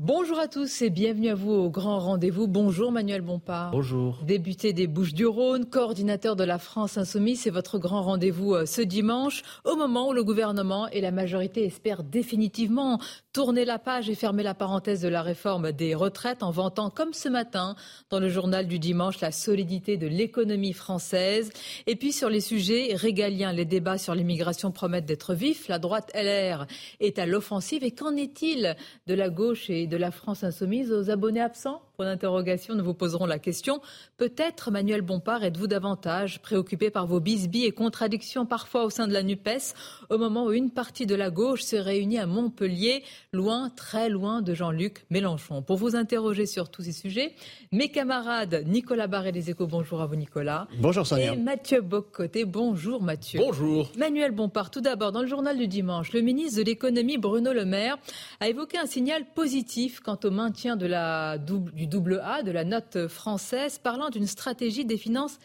Bonjour à tous et bienvenue à vous au grand rendez-vous. Bonjour Manuel Bompard. Bonjour. Député des Bouches-du-Rhône, coordinateur de la France Insoumise, c'est votre grand rendez-vous euh, ce dimanche, au moment où le gouvernement et la majorité espèrent définitivement tourner la page et fermer la parenthèse de la réforme des retraites en vantant, comme ce matin, dans le journal du dimanche, la solidité de l'économie française. Et puis sur les sujets régaliens, les débats sur l'immigration promettent d'être vifs. La droite LR est à l'offensive. Et qu'en est-il de la gauche et de la France insoumise aux abonnés absents? Point d'interrogation, nous vous poserons la question. Peut-être, Manuel Bompard, êtes-vous davantage préoccupé par vos bisbis et contradictions parfois au sein de la NUPES au moment où une partie de la gauche se réunit à Montpellier, loin, très loin de Jean-Luc Mélenchon? Pour vous interroger sur tous ces sujets, mes camarades Nicolas Barré les Échos, bonjour à vous Nicolas. Bonjour Sonia. Et Mathieu Boccoté, bonjour Mathieu. Bonjour. Manuel Bompard, tout d'abord, dans le journal du dimanche, le ministre de l'économie Bruno Le Maire a évoqué un signal positif quant au maintien de la double, du double A, de la note française, parlant d'une stratégie des finances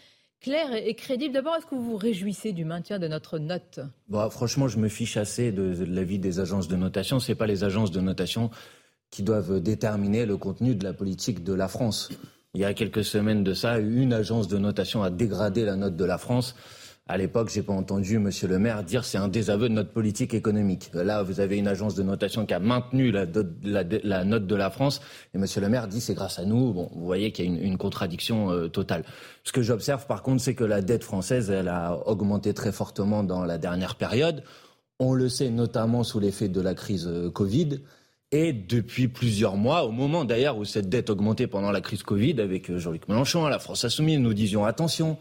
claire et crédible. D'abord, est-ce que vous vous réjouissez du maintien de notre note? Bon, Franchement, je me fiche assez de, l'avis des agences de notation. Ce pas les agences de notation qui doivent déterminer le contenu de la politique de la France. Il y a quelques semaines de ça, une agence de notation a dégradé la note de la France. À l'époque, j'ai pas entendu Monsieur le maire dire c'est un désaveu de notre politique économique. Là, vous avez une agence de notation qui a maintenu la, note de la France et Monsieur le maire dit c'est grâce à nous. Bon, vous voyez qu'il y a une, contradiction euh, totale. Ce que j'observe par contre, c'est que la dette française, elle a augmenté très fortement dans la dernière période. On le sait notamment sous l'effet de la crise euh, Covid. Et depuis plusieurs mois, au moment d'ailleurs où cette dette augmentait pendant la crise Covid, avec euh, Jean-Luc Mélenchon, la France Insoumise, nous disions attention,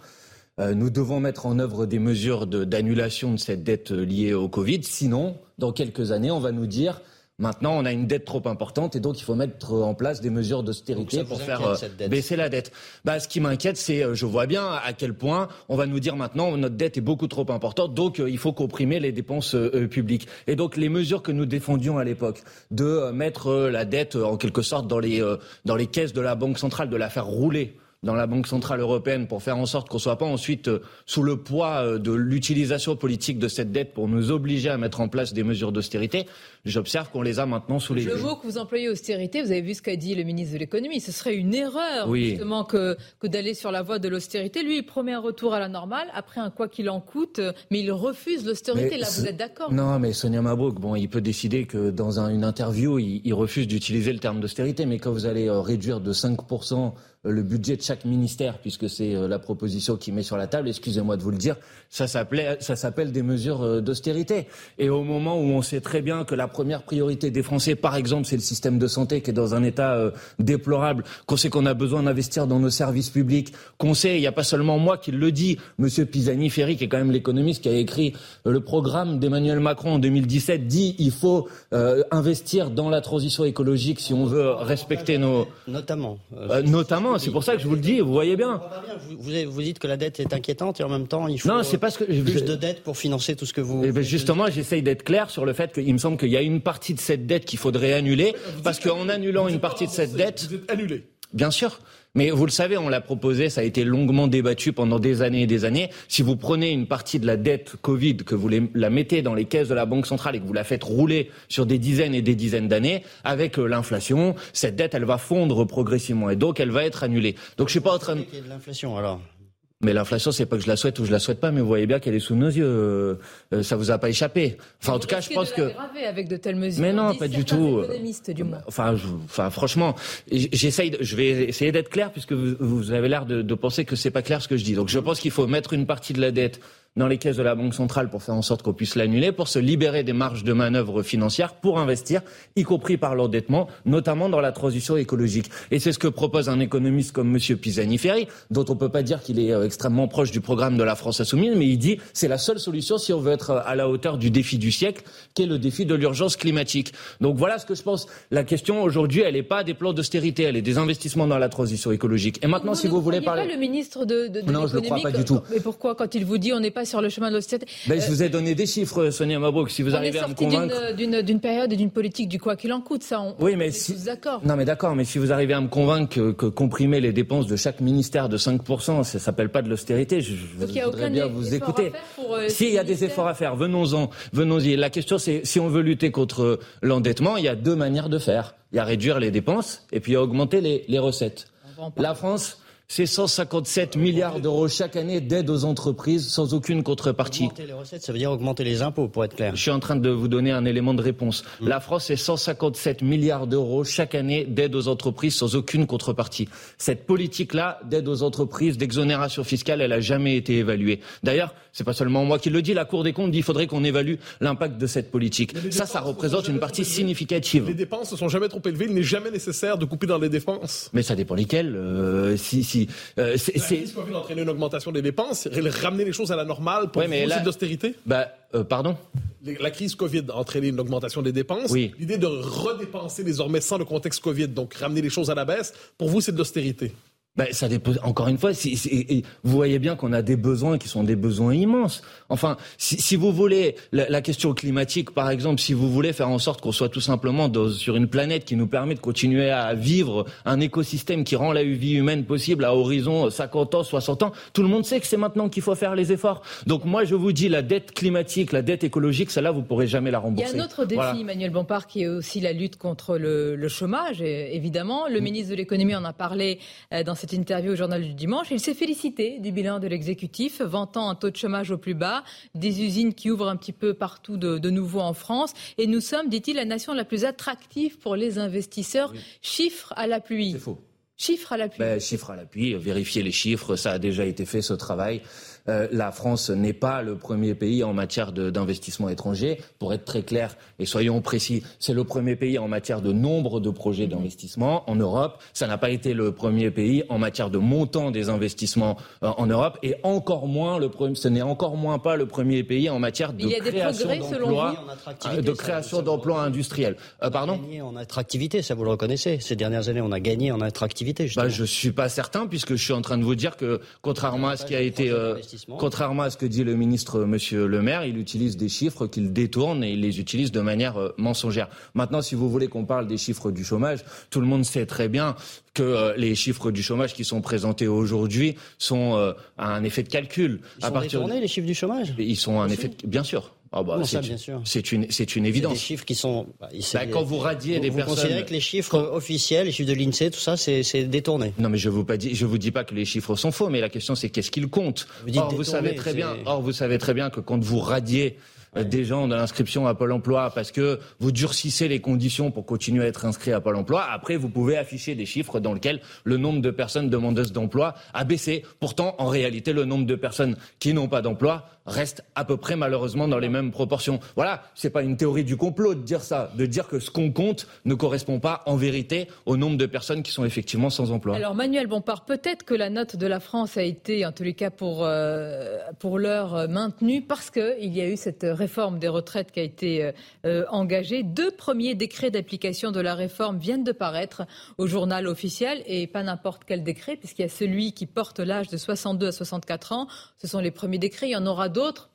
nous devons mettre en œuvre des mesures d'annulation de, cette dette euh, liée au Covid. Sinon, dans quelques années, on va nous dire Maintenant, on a une dette trop importante et donc il faut mettre en place des mesures d'austérité pour faire euh, baisser la dette. Bah, ce qui m'inquiète, c'est, je vois bien à quel point on va nous dire maintenant notre dette est beaucoup trop importante, donc il faut comprimer les dépenses publiques. Et donc les mesures que nous défendions à l'époque, de mettre la dette en quelque sorte dans les, dans les caisses de la Banque centrale, de la faire rouler dans la Banque centrale européenne pour faire en sorte qu'on ne soit pas ensuite euh, sous le poids euh, de l'utilisation politique de cette dette pour nous obliger à mettre en place des mesures d'austérité, j'observe qu'on les a maintenant sous les Le mot que vous employez austérité, vous avez vu ce qu'a dit le ministre de l'économie, ce serait une erreur justement que, que d'aller sur la voie de l'austérité. Lui, il promet un retour à la normale après un quoi qu'il en coûte, mais il refuse l'austérité. Là, vous êtes d'accord Non, mais Sonia Mabrouk, bon, il peut décider que dans une interview, il, il refuse d'utiliser le terme d'austérité, mais quand vous allez euh, réduire de 5% le budget de chaque ministère, puisque c'est euh, la proposition qui met sur la table, excusez-moi de vous le dire, ça s'appelle des mesures euh, d'austérité. Et au moment où on sait très bien que la première priorité des Français, par exemple, c'est le système de santé qui est dans un état euh, déplorable, qu'on sait qu'on a besoin d'investir dans nos services publics, qu'on sait, il n'y a pas seulement moi qui le dis, Monsieur Pisani-Ferry, qui est quand même l'économiste qui a écrit le programme d'Emmanuel Macron en 2017, dit il faut investir dans la transition écologique si on veut respecter nos... Notamment. notamment c'est pour ça que je vous le dis, vous voyez bien. Vous, vous, dites que la dette est inquiétante et en même temps, il faut non, pas que... plus de dette pour financer tout ce que vous... Eh ben justement, j'essaye d'être clair sur le fait qu'il me semble qu'il y a une partie de cette dette qu'il faudrait annuler, parce qu'en annulant une partie de cette dette... Vous êtes annulé. Bien sûr. Mais vous le savez, on l'a proposé, ça a été longuement débattu pendant des années et des années. Si vous prenez une partie de la dette Covid, que vous la mettez dans les caisses de la Banque centrale et que vous la faites rouler sur des dizaines et des dizaines d'années, avec euh, l'inflation, cette dette, elle va fondre progressivement et donc elle va être annulée. Donc je suis pas en train de... L'inflation alors mais l'inflation, c'est pas que je la souhaite ou je la souhaite pas, mais vous voyez bien qu'elle est sous nos yeux. Euh, ça vous a pas échappé. Enfin, en tout cas, je pense que. avec de telles mesures. Mais non, pas du tout. Du enfin, enfin, franchement, j'essaye. Je vais essayer d'être clair puisque vous, vous avez l'air de, de penser que c'est pas clair ce que je dis. Donc, je pense qu'il faut mettre une partie de la dette dans les caisses de la Banque centrale pour faire en sorte qu'on puisse l'annuler, pour se libérer des marges de manœuvre financières, pour investir, y compris par l'endettement, notamment dans la transition écologique. Et c'est ce que propose un économiste comme M. Pisani-Ferry, dont on ne peut pas dire qu'il est euh, extrêmement proche du programme de la France Insoumise, mais il dit c'est la seule solution si on veut être à la hauteur du défi du siècle, qui est le défi de l'urgence climatique. Donc voilà ce que je pense. La question aujourd'hui, elle n'est pas des plans d'austérité, elle est des investissements dans la transition écologique. Et maintenant, si vous voulez parler, pas le ministre de, de, non, je ne crois pas du tout. Mais pourquoi, quand il vous dit on n'est pas pas sur le chemin de l'austérité. Ben, je vous ai donné des chiffres, Sonia Mabrouk. Si vous arrivez à me convaincre, d'une période et d'une politique du quoi qu'il en coûte, ça. On, oui, mais si... d'accord. Non, mais d'accord. Mais si vous arrivez à me convaincre que, comprimer les dépenses de chaque ministère de 5% ça s'appelle pas de l'austérité. Je, voudrais bien vous écouter. S'il y a des efforts à faire, venons-en, venons-y. La question, c'est si on veut lutter contre l'endettement, il y a deux manières de faire. Il y a réduire les dépenses et puis il y a augmenter les, les recettes. La France c'est 157 milliards d'euros chaque année d'aide aux entreprises sans aucune contrepartie. Augmenter les recettes, ça veut dire augmenter les impôts, pour être clair. Je suis en train de vous donner un élément de réponse. Mm. La France, c'est 157 milliards d'euros chaque année d'aide aux entreprises sans aucune contrepartie. Cette politique-là d'aide aux entreprises, d'exonération fiscale, elle n'a jamais été évaluée. D'ailleurs, c'est pas seulement moi qui le dis, la Cour des comptes dit qu'il faudrait qu'on évalue l'impact de cette politique. Ça, ça représente une partie significative. Les dépenses ne sont jamais trop élevées, il n'est jamais nécessaire de couper dans les dépenses. Mais ça dépend lesquelles. Euh, si, si, euh, la crise Covid a entraîné une augmentation des dépenses, ramener les choses à la normale pour ouais, vous, d'austérité bah, euh, Pardon? La crise Covid a entraîné une augmentation des dépenses. Oui. L'idée de redépenser désormais sans le contexte Covid, donc ramener les choses à la baisse, pour vous, c'est de l'austérité ben, ça dépend. Encore une fois, vous voyez bien qu'on a des besoins qui sont des besoins immenses. Enfin, si, si vous voulez la, question climatique, par exemple, si vous voulez faire en sorte qu'on soit tout simplement sur une planète qui nous permet de continuer à vivre un écosystème qui rend la vie humaine possible à horizon 50 ans, 60 ans, tout le monde sait que c'est maintenant qu'il faut faire les efforts. Donc moi, je vous dis, la dette climatique, la dette écologique, celle-là, vous pourrez jamais la rembourser. Il y a un autre défi, Emmanuel Bompard, qui est aussi la lutte contre le, le chômage, évidemment. Le mm. ministre de l'économie en a parlé euh, dans cette interview au journal du dimanche. Il s'est félicité du bilan de l'exécutif, vantant un taux de chômage au plus bas, des usines qui ouvrent un petit peu partout de, nouveau en France. Et nous sommes, dit-il, la nation la plus attractive pour les investisseurs. Chiffre à la pluie. C'est faux. Chiffre à l'appui. Ben, chiffre à l'appui, vérifier les chiffres, ça a déjà été fait ce travail. Euh, la France n'est pas le premier pays en matière d'investissement étranger. Pour être très clair et soyons précis, c'est le premier pays en matière de nombre de projets d'investissement en Europe. Ça n'a pas été le premier pays en matière de montant des investissements euh, en Europe et encore moins le ce n'est encore moins pas le premier pays en matière de création d'emplois, euh, de création d'emplois industriels. pardon? On a gagné en attractivité, ça vous le reconnaissez. Ces dernières années, on a gagné en attractivité. Bah, je suis pas certain puisque je suis en train de vous dire que contrairement à ce qui a été Contrairement à ce que dit le ministre euh, Monsieur Le Maire, il utilise des chiffres qu'il détourne et il les utilise de manière euh, mensongère. Maintenant, si vous voulez qu'on parle des chiffres du chômage, tout le monde sait très bien que euh, les chiffres du chômage qui sont présentés aujourd'hui sont un effet de calcul. Ils sont détournés, les chiffres du chômage? Ils sont un effet, de... bien sûr. Ah bah, ça, bien sûr. C'est une, c'est une évidence. Des chiffres qui sont. Bah, bah, quand vous radiez des personnes. Vous considérez que les chiffres officiels, les chiffres de l'Insee, tout ça, c'est, détourné. Non, mais je vous pas je vous dis pas que les chiffres sont faux, mais la question c'est qu'est-ce qu'ils comptent? Vous or, vous savez très bien. Or, vous savez très bien que quand vous radiez euh, des gens de l'inscription à Pôle emploi parce que vous durcissez les conditions pour continuer à être inscrit à Pôle emploi. Après, vous pouvez afficher des chiffres dans lesquels le nombre de personnes demandeuses d'emploi a baissé. Pourtant, en réalité, le nombre de personnes qui n'ont pas d'emploi reste à peu près malheureusement dans les mêmes proportions. Voilà, c'est pas une théorie du complot de dire ça, de dire que ce qu'on compte ne correspond pas en vérité au nombre de personnes qui sont effectivement sans emploi. Alors Manuel Bompard, peut-être que la note de la France a été, en tous les cas pour, euh, pour l'heure, maintenue parce qu'il y a eu cette réforme des retraites qui a été euh, euh, engagée. Deux premiers décrets d'application de la réforme viennent de paraître au journal officiel et pas n'importe quel décret puisqu'il y a celui qui porte l'âge de 62 à 64 ans. Ce sont les premiers décrets. Il y en aura d'autres.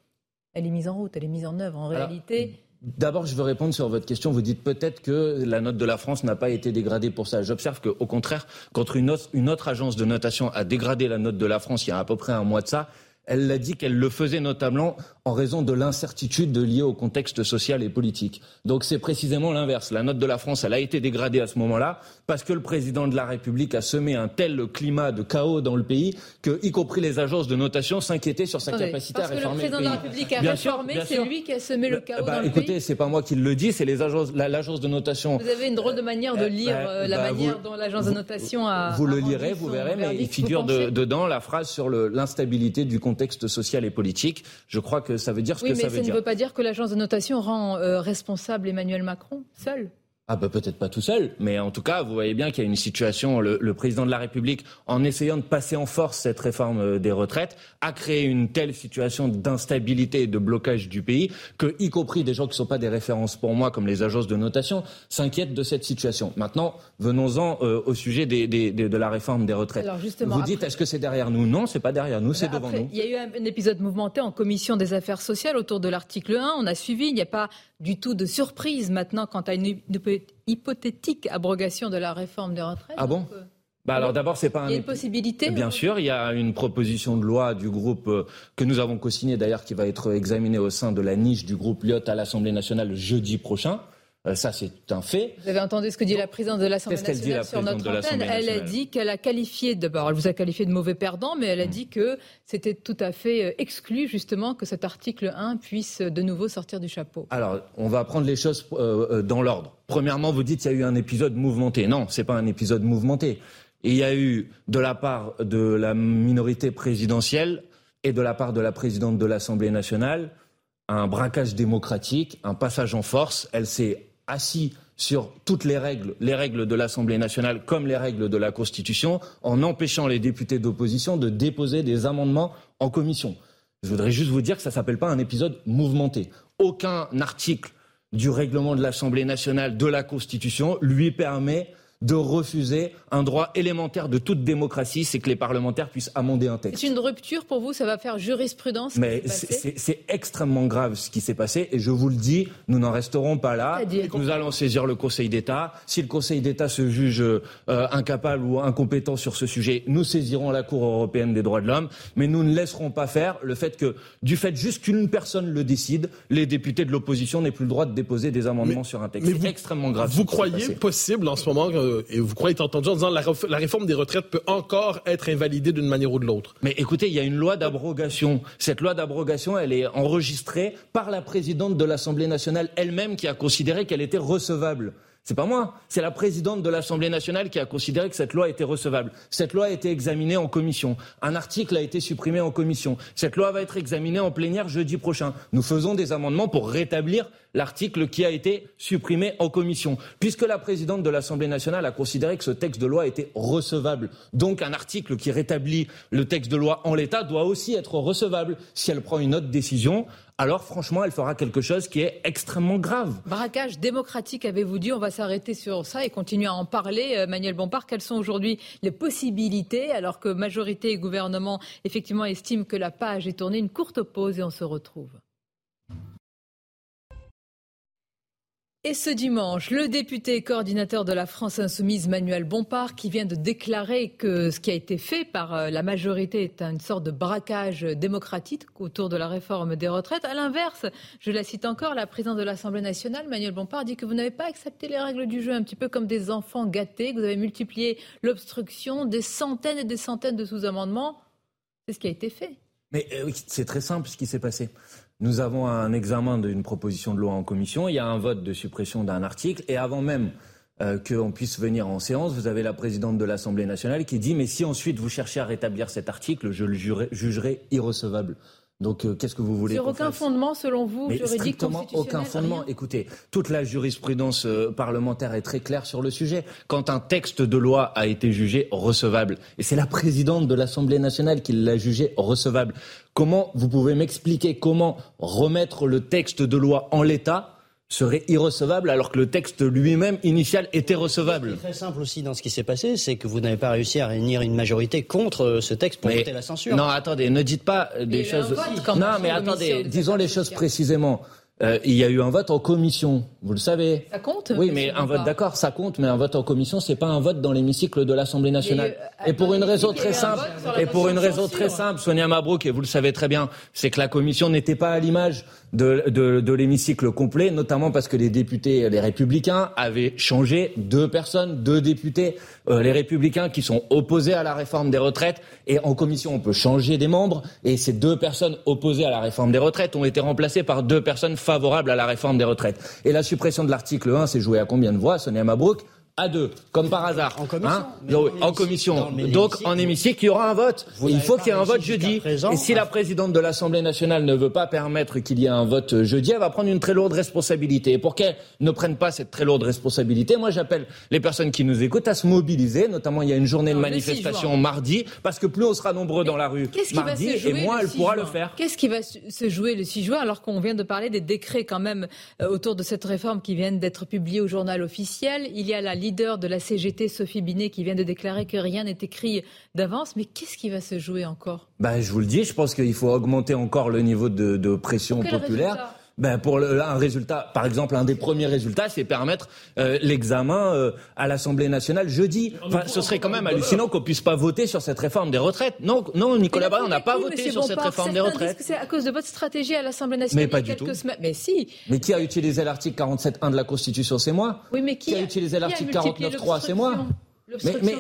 Elle est mise en route, elle est mise en œuvre. En réalité. D'abord, je veux répondre sur votre question. Vous dites peut-être que la note de la France n'a pas été dégradée pour ça. J'observe qu'au contraire, quand une autre, une autre agence de notation a dégradé la note de la France il y a à peu près un mois de ça, elle l'a dit qu'elle le faisait notamment en raison de l'incertitude liée au contexte social et politique. Donc c'est précisément l'inverse. La note de la France, elle a été dégradée à ce moment-là parce que le président de la République a semé un tel climat de chaos dans le pays que, y compris les agences de notation, s'inquiétaient sur sa capacité à réformer. Parce que le président de la République a réformé, c'est lui qui a semé le chaos bah, dans le pays. Écoutez, c'est pas moi qui le dis, c'est les agences, l'agence de notation. Vous avez une drôle de manière de euh, lire bah, euh, la bah, manière dont l'agence de notation a. Vous le lirez, vous verrez, mais il figure dedans la phrase sur l'instabilité du contexte social et politique. Je crois que ça veut dire ce que ça veut dire. ça ne veut pas dire que l'agence de notation rend euh, responsable Emmanuel Macron seul. Ah bah peut-être pas tout seul, mais en tout cas, vous voyez bien qu'il y a une situation. Le, président de la République, en essayant de passer en force cette réforme euh, des retraites, a créé une telle situation d'instabilité et de blocage du pays que, y compris des gens qui ne sont pas des références pour moi, comme les agences de notation, s'inquiètent de cette situation. Maintenant, venons-en euh, au sujet de la réforme des retraites. Alors justement, vous dites, est-ce que c'est derrière nous? Non, c'est pas derrière nous, c'est devant nous. Il y a eu un, un épisode mouvementé en commission des affaires sociales autour de l'article 1. On a suivi. Il n'y a pas du tout de surprise maintenant quant à une hypothétique abrogation de la réforme des retraites. Ah bon euh, bah alors d'abord, c'est pas un. Il y a une possibilité. Bien sûr, il y a une proposition de loi du groupe euh, que nous avons co-signé d'ailleurs, qui va être examinée au sein de la niche du groupe Lyotte à l'Assemblée nationale jeudi prochain. Euh, ça, c'est un fait. Vous avez entendu ce que dit la présidente de l'Assemblée nationale sur notre antenne? Elle a dit qu'elle a qualifié, d'abord, elle vous a qualifié de mauvais perdant, mais elle a mm. dit que c'était tout à fait euh, exclu, justement, que cet article 1 puisse de nouveau sortir du chapeau. Alors, on va prendre les choses euh, dans l'ordre. Premièrement, vous dites qu'il y a eu un épisode mouvementé. Non, c'est pas un épisode mouvementé. il y a eu, de la part de la minorité présidentielle et de la part de la présidente de l'Assemblée nationale, un braquage démocratique, un passage en force. Elle s'est assis sur toutes les règles, les règles de l'Assemblée nationale comme les règles de la Constitution, en empêchant les députés d'opposition de déposer des amendements en commission. Je voudrais juste vous dire que ça ne s'appelle pas un épisode mouvementé. Aucun article du règlement de l'Assemblée nationale de la Constitution lui permet de refuser un droit élémentaire de toute démocratie, c'est que les parlementaires puissent amender un texte. C'est une rupture pour vous, ça va faire jurisprudence. Mais c'est extrêmement grave ce qui s'est passé et je vous le dis, nous n'en resterons pas là. Nous allons saisir le Conseil d'État. Si le Conseil d'État se juge euh, incapable ou incompétent sur ce sujet, nous saisirons la Cour européenne des droits de l'homme, mais nous ne laisserons pas faire le fait que, du fait juste qu'une personne le décide, les députés de l'opposition n'aient plus le droit de déposer des amendements sur un texte. C'est extrêmement grave. Vous croyez possible en ce moment euh, et vous croyez être entendu en disant la, la réforme des retraites peut encore être invalidée d'une manière ou de l'autre. Mais écoutez, il y a une loi d'abrogation. Cette loi d'abrogation, elle est enregistrée par la présidente de l'Assemblée nationale elle-même qui a considéré qu'elle était recevable. C'est pas moi, c'est la présidente de l'Assemblée nationale qui a considéré que cette loi était recevable. Cette loi a été examinée en commission. Un article a été supprimé en commission. Cette loi va être examinée en plénière jeudi prochain. Nous faisons des amendements pour rétablir l'article qui a été supprimé en commission. Puisque la présidente de l'Assemblée nationale a considéré que ce texte de loi était recevable, donc un article qui rétablit le texte de loi en l'état doit aussi être recevable. Si elle prend une autre décision, alors franchement, elle fera quelque chose qui est extrêmement grave. Braquage démocratique, avez-vous dit On va s'arrêter sur ça et continuer à en parler. Euh, Manuel Bompard, quelles sont aujourd'hui les possibilités alors que majorité et gouvernement effectivement estiment que la page est tournée Une courte pause et on se retrouve. Et ce dimanche, le député et coordinateur de la France insoumise, Manuel Bompard, qui vient de déclarer que ce qui a été fait par euh, la majorité est une sorte de braquage démocratique autour de la réforme des retraites. À l'inverse, je la cite encore, la présidente de l'Assemblée nationale, Manuel Bompard, dit que vous n'avez pas accepté les règles du jeu, un petit peu comme des enfants gâtés, que vous avez multiplié l'obstruction, des centaines et des centaines de sous-amendements. C'est ce qui a été fait. Mais euh, c'est très simple ce qui s'est passé. Nous avons un examen d'une proposition de loi en commission, il y a un vote de suppression d'un article, et avant même euh, qu'on puisse venir en séance, vous avez la présidente de l'Assemblée nationale qui dit Mais si ensuite vous cherchez à rétablir cet article, je le jugerai irrecevable. Donc, euh, qu'est-ce que vous voulez Sur aucun fondement, selon vous, Mais juridique, aucun fondement. Écoutez, toute la jurisprudence euh, parlementaire est très claire sur le sujet. Quand un texte de loi a été jugé recevable, et c'est la présidente de l'Assemblée nationale qui l'a jugé recevable, comment vous pouvez m'expliquer comment remettre le texte de loi en l'état serait irrecevable alors que le texte lui-même initial était recevable. Ce très simple aussi dans ce qui s'est passé, c'est que vous n'avez pas réussi à réunir une majorité contre euh, ce texte pour voter la censure. Non, attendez, ne dites pas des choses. Non, mais attendez, disons les choses précisément. Euh, il y a eu un vote en commission, vous le savez. Ça compte Oui, mais un vote, d'accord, ça compte, mais un vote en commission, c'est pas un vote dans l'hémicycle de l'Assemblée nationale. Et, pour une raison très simple, et pour une raison très simple, Sonia Mabrouk, et vous le savez très bien, c'est que la commission n'était pas à l'image de, de, l'hémicycle complet, notamment parce que les députés, les républicains, avaient changé deux personnes, deux députés, euh, les républicains qui sont opposés à la réforme des retraites, et en commission on peut changer des membres, et ces deux personnes opposées à la réforme des retraites ont été remplacées par deux personnes favorables à la réforme des retraites. Et la suppression de l'article 1 s'est jouée à combien de voix, Sonia Mabrouk? À deux, comme par hasard. En commission. Hein en, commission. Donc en hémicycle, il y aura un vote. il faut qu'il y ait un vote jeudi. et si la présidente de l'Assemblée nationale ne veut pas permettre qu'il y ait un vote jeudi, elle va prendre une très lourde responsabilité. Et pour qu'elle ne prenne pas cette très lourde responsabilité, moi j'appelle les personnes qui nous écoutent à se mobiliser. Notamment, il y a une journée de manifestation mardi, parce que plus on sera nombreux dans la rue mardi, et moins elle pourra le faire. Qu'est-ce qui va se jouer le 6 juin, alors qu'on vient de parler des décrets quand même euh, autour de cette réforme qui viennent d'être publiés au journal officiel? Il y a la leader de la CGT, Sophie Binet, qui vient de déclarer que rien n'est écrit d'avance. Mais qu'est-ce qui va se jouer encore? Ben, Je vous le dis, je pense qu'il faut augmenter encore le niveau de, pression populaire ben pour le, un résultat, par exemple, un des premiers résultats, c'est permettre euh, l'examen euh, à l'Assemblée nationale jeudi. Enfin, ce serait quand même hallucinant qu'on puisse pas voter sur cette réforme des retraites. Non, non, Nicolas Barré, on n'a pas voté sur cette réforme des retraites. C'est à cause de votre stratégie à l'Assemblée nationale. Mais pas du tout. Mais si. Mais qui a utilisé l'article 47.1 de la Constitution C'est moi. Oui, mais qui, qui a, utilisé l'article 49.3 C'est moi. Mais, mais,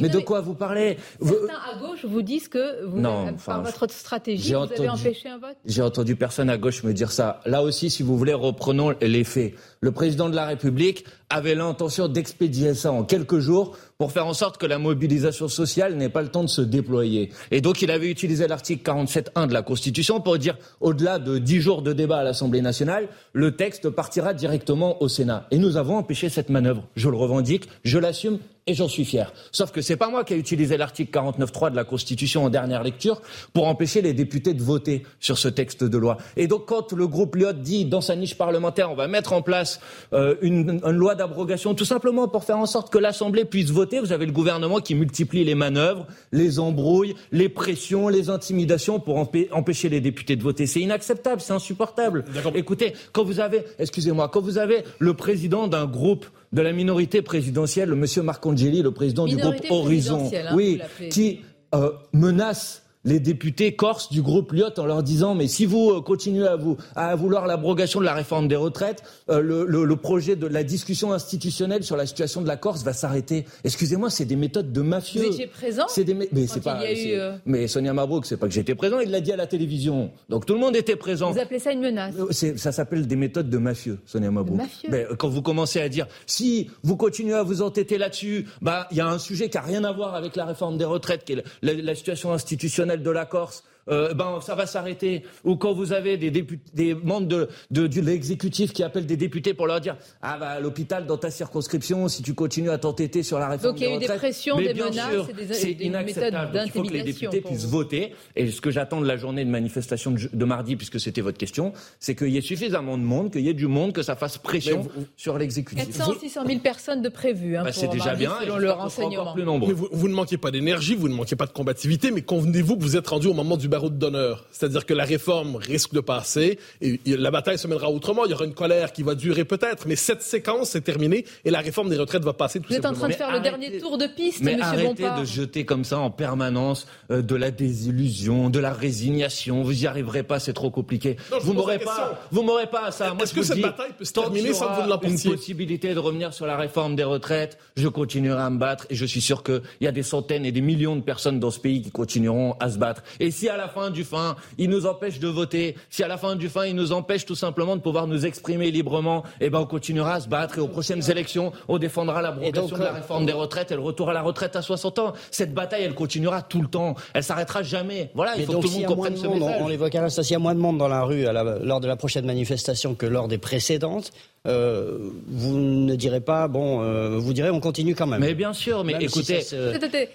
mais, de quoi vous parlez Certains à gauche vous disent que vous, non, par votre stratégie, vous avez empêché un vote J'ai entendu personne à gauche me dire ça. Là aussi, si vous voulez, reprenons les faits. Le président de la République avait l'intention d'expédier ça en quelques jours pour faire en sorte que la mobilisation sociale n'ait pas le temps de se déployer. Et donc il avait utilisé l'article 47.1 de la Constitution pour dire, au-delà de dix jours de débat à l'Assemblée nationale, le texte partira directement au Sénat. Et nous avons empêché cette manœuvre. Je le revendique, je l'assume et j'en suis fier. Sauf que c'est pas moi qui ai utilisé l'article 49.3 de la Constitution en dernière lecture pour empêcher les députés de voter sur ce texte de loi. Et donc quand le groupe Lyot dit dans sa niche parlementaire on va mettre en place euh, une, une loi d'abrogation tout simplement pour faire en sorte que l'Assemblée puisse voter vous avez le gouvernement qui multiplie les manœuvres, les embrouilles, les pressions, les intimidations pour empêcher les députés de voter. C'est inacceptable, c'est insupportable. Écoutez, quand vous avez, excusez-moi, quand vous avez le président d'un groupe de la minorité présidentielle, le monsieur Marcangeli, le président du groupe Horizon, hein, oui, qui euh, menace les députés corses du groupe Lyot en leur disant mais si vous euh, continuez à, vous, à vouloir l'abrogation de la réforme des retraites, euh, le, le, projet de la discussion institutionnelle sur la situation de la Corse va s'arrêter. Excusez-moi, c'est des méthodes de mafieux. Vous étiez présent C'est des mais c'est pas. Euh, mais Sonia Mabrouk, c'est pas que j'étais présent, il l'a dit à la télévision. Donc tout le monde était présent. Vous appelez ça une menace Ça s'appelle des méthodes de mafieux, Sonia Mabrouk. Mais quand vous commencez à dire si vous continuez à vous entêter là-dessus, bah il y a un sujet qui a rien à voir avec la réforme des retraites, qui est la situation institutionnelle de la Corse euh, ben, ça va s'arrêter. Ou quand vous avez des, des membres de, de, l'exécutif qui appellent des députés pour leur dire Ah, bah, à l'hôpital, dans ta circonscription, si tu continues à t'entêter sur la réforme Donc il y a eu des pressions, des menaces, c'est inacceptable. Il faut que les députés puissent voter. Et ce que j'attends de la journée de manifestation de, mardi, puisque c'était votre question, c'est qu'il y ait suffisamment de monde, qu'il y ait du monde, que ça fasse pression sur l'exécutif. 400, 600 000 personnes de prévues. Hein, bah, c'est déjà bien, selon le renseignement. Plus nombreux. Vous, vous, ne manquez pas d'énergie, vous ne manquez pas de combativité, mais convenez-vous que vous êtes rendu au moment du barreau d'honneur. C'est-à-dire que la réforme risque de passer et la bataille se mènera autrement. Il y aura une colère qui va durer peut-être, mais cette séquence est terminée et la réforme des retraites va passer tout Vous êtes en train de faire le dernier tour de piste, mais arrêtez de jeter comme ça en permanence euh, de la désillusion, de la résignation. Vous y arriverez pas, c'est trop compliqué. vous m'aurez pas, vous m'aurez pas à ça. Est-ce que cette bataille peut se terminer sans que vous ne Une possibilité de revenir sur la réforme des retraites, je continuerai à me battre et je suis sûr qu'il y a des centaines et des millions de personnes dans ce pays qui continueront à se battre. Et si à la fin du fin, il nous empêche de voter, si à la fin du fin, il nous empêche tout simplement de pouvoir nous exprimer librement, eh ben on continuera à se battre et aux prochaines élections, on défendra l'abrogation de la euh, réforme des retraites et le retour à la retraite à 60 ans. Cette bataille, elle continuera tout le temps. Elle s'arrêtera jamais. Voilà, il faut que tout le monde comprenne ce message. On l'évoquera, s'il y a moins de monde dans la rue lors de la prochaine manifestation que lors des précédentes. Euh, vous ne direz pas, bon, euh, vous direz on continue quand même. Mais bien sûr, mais écoutez.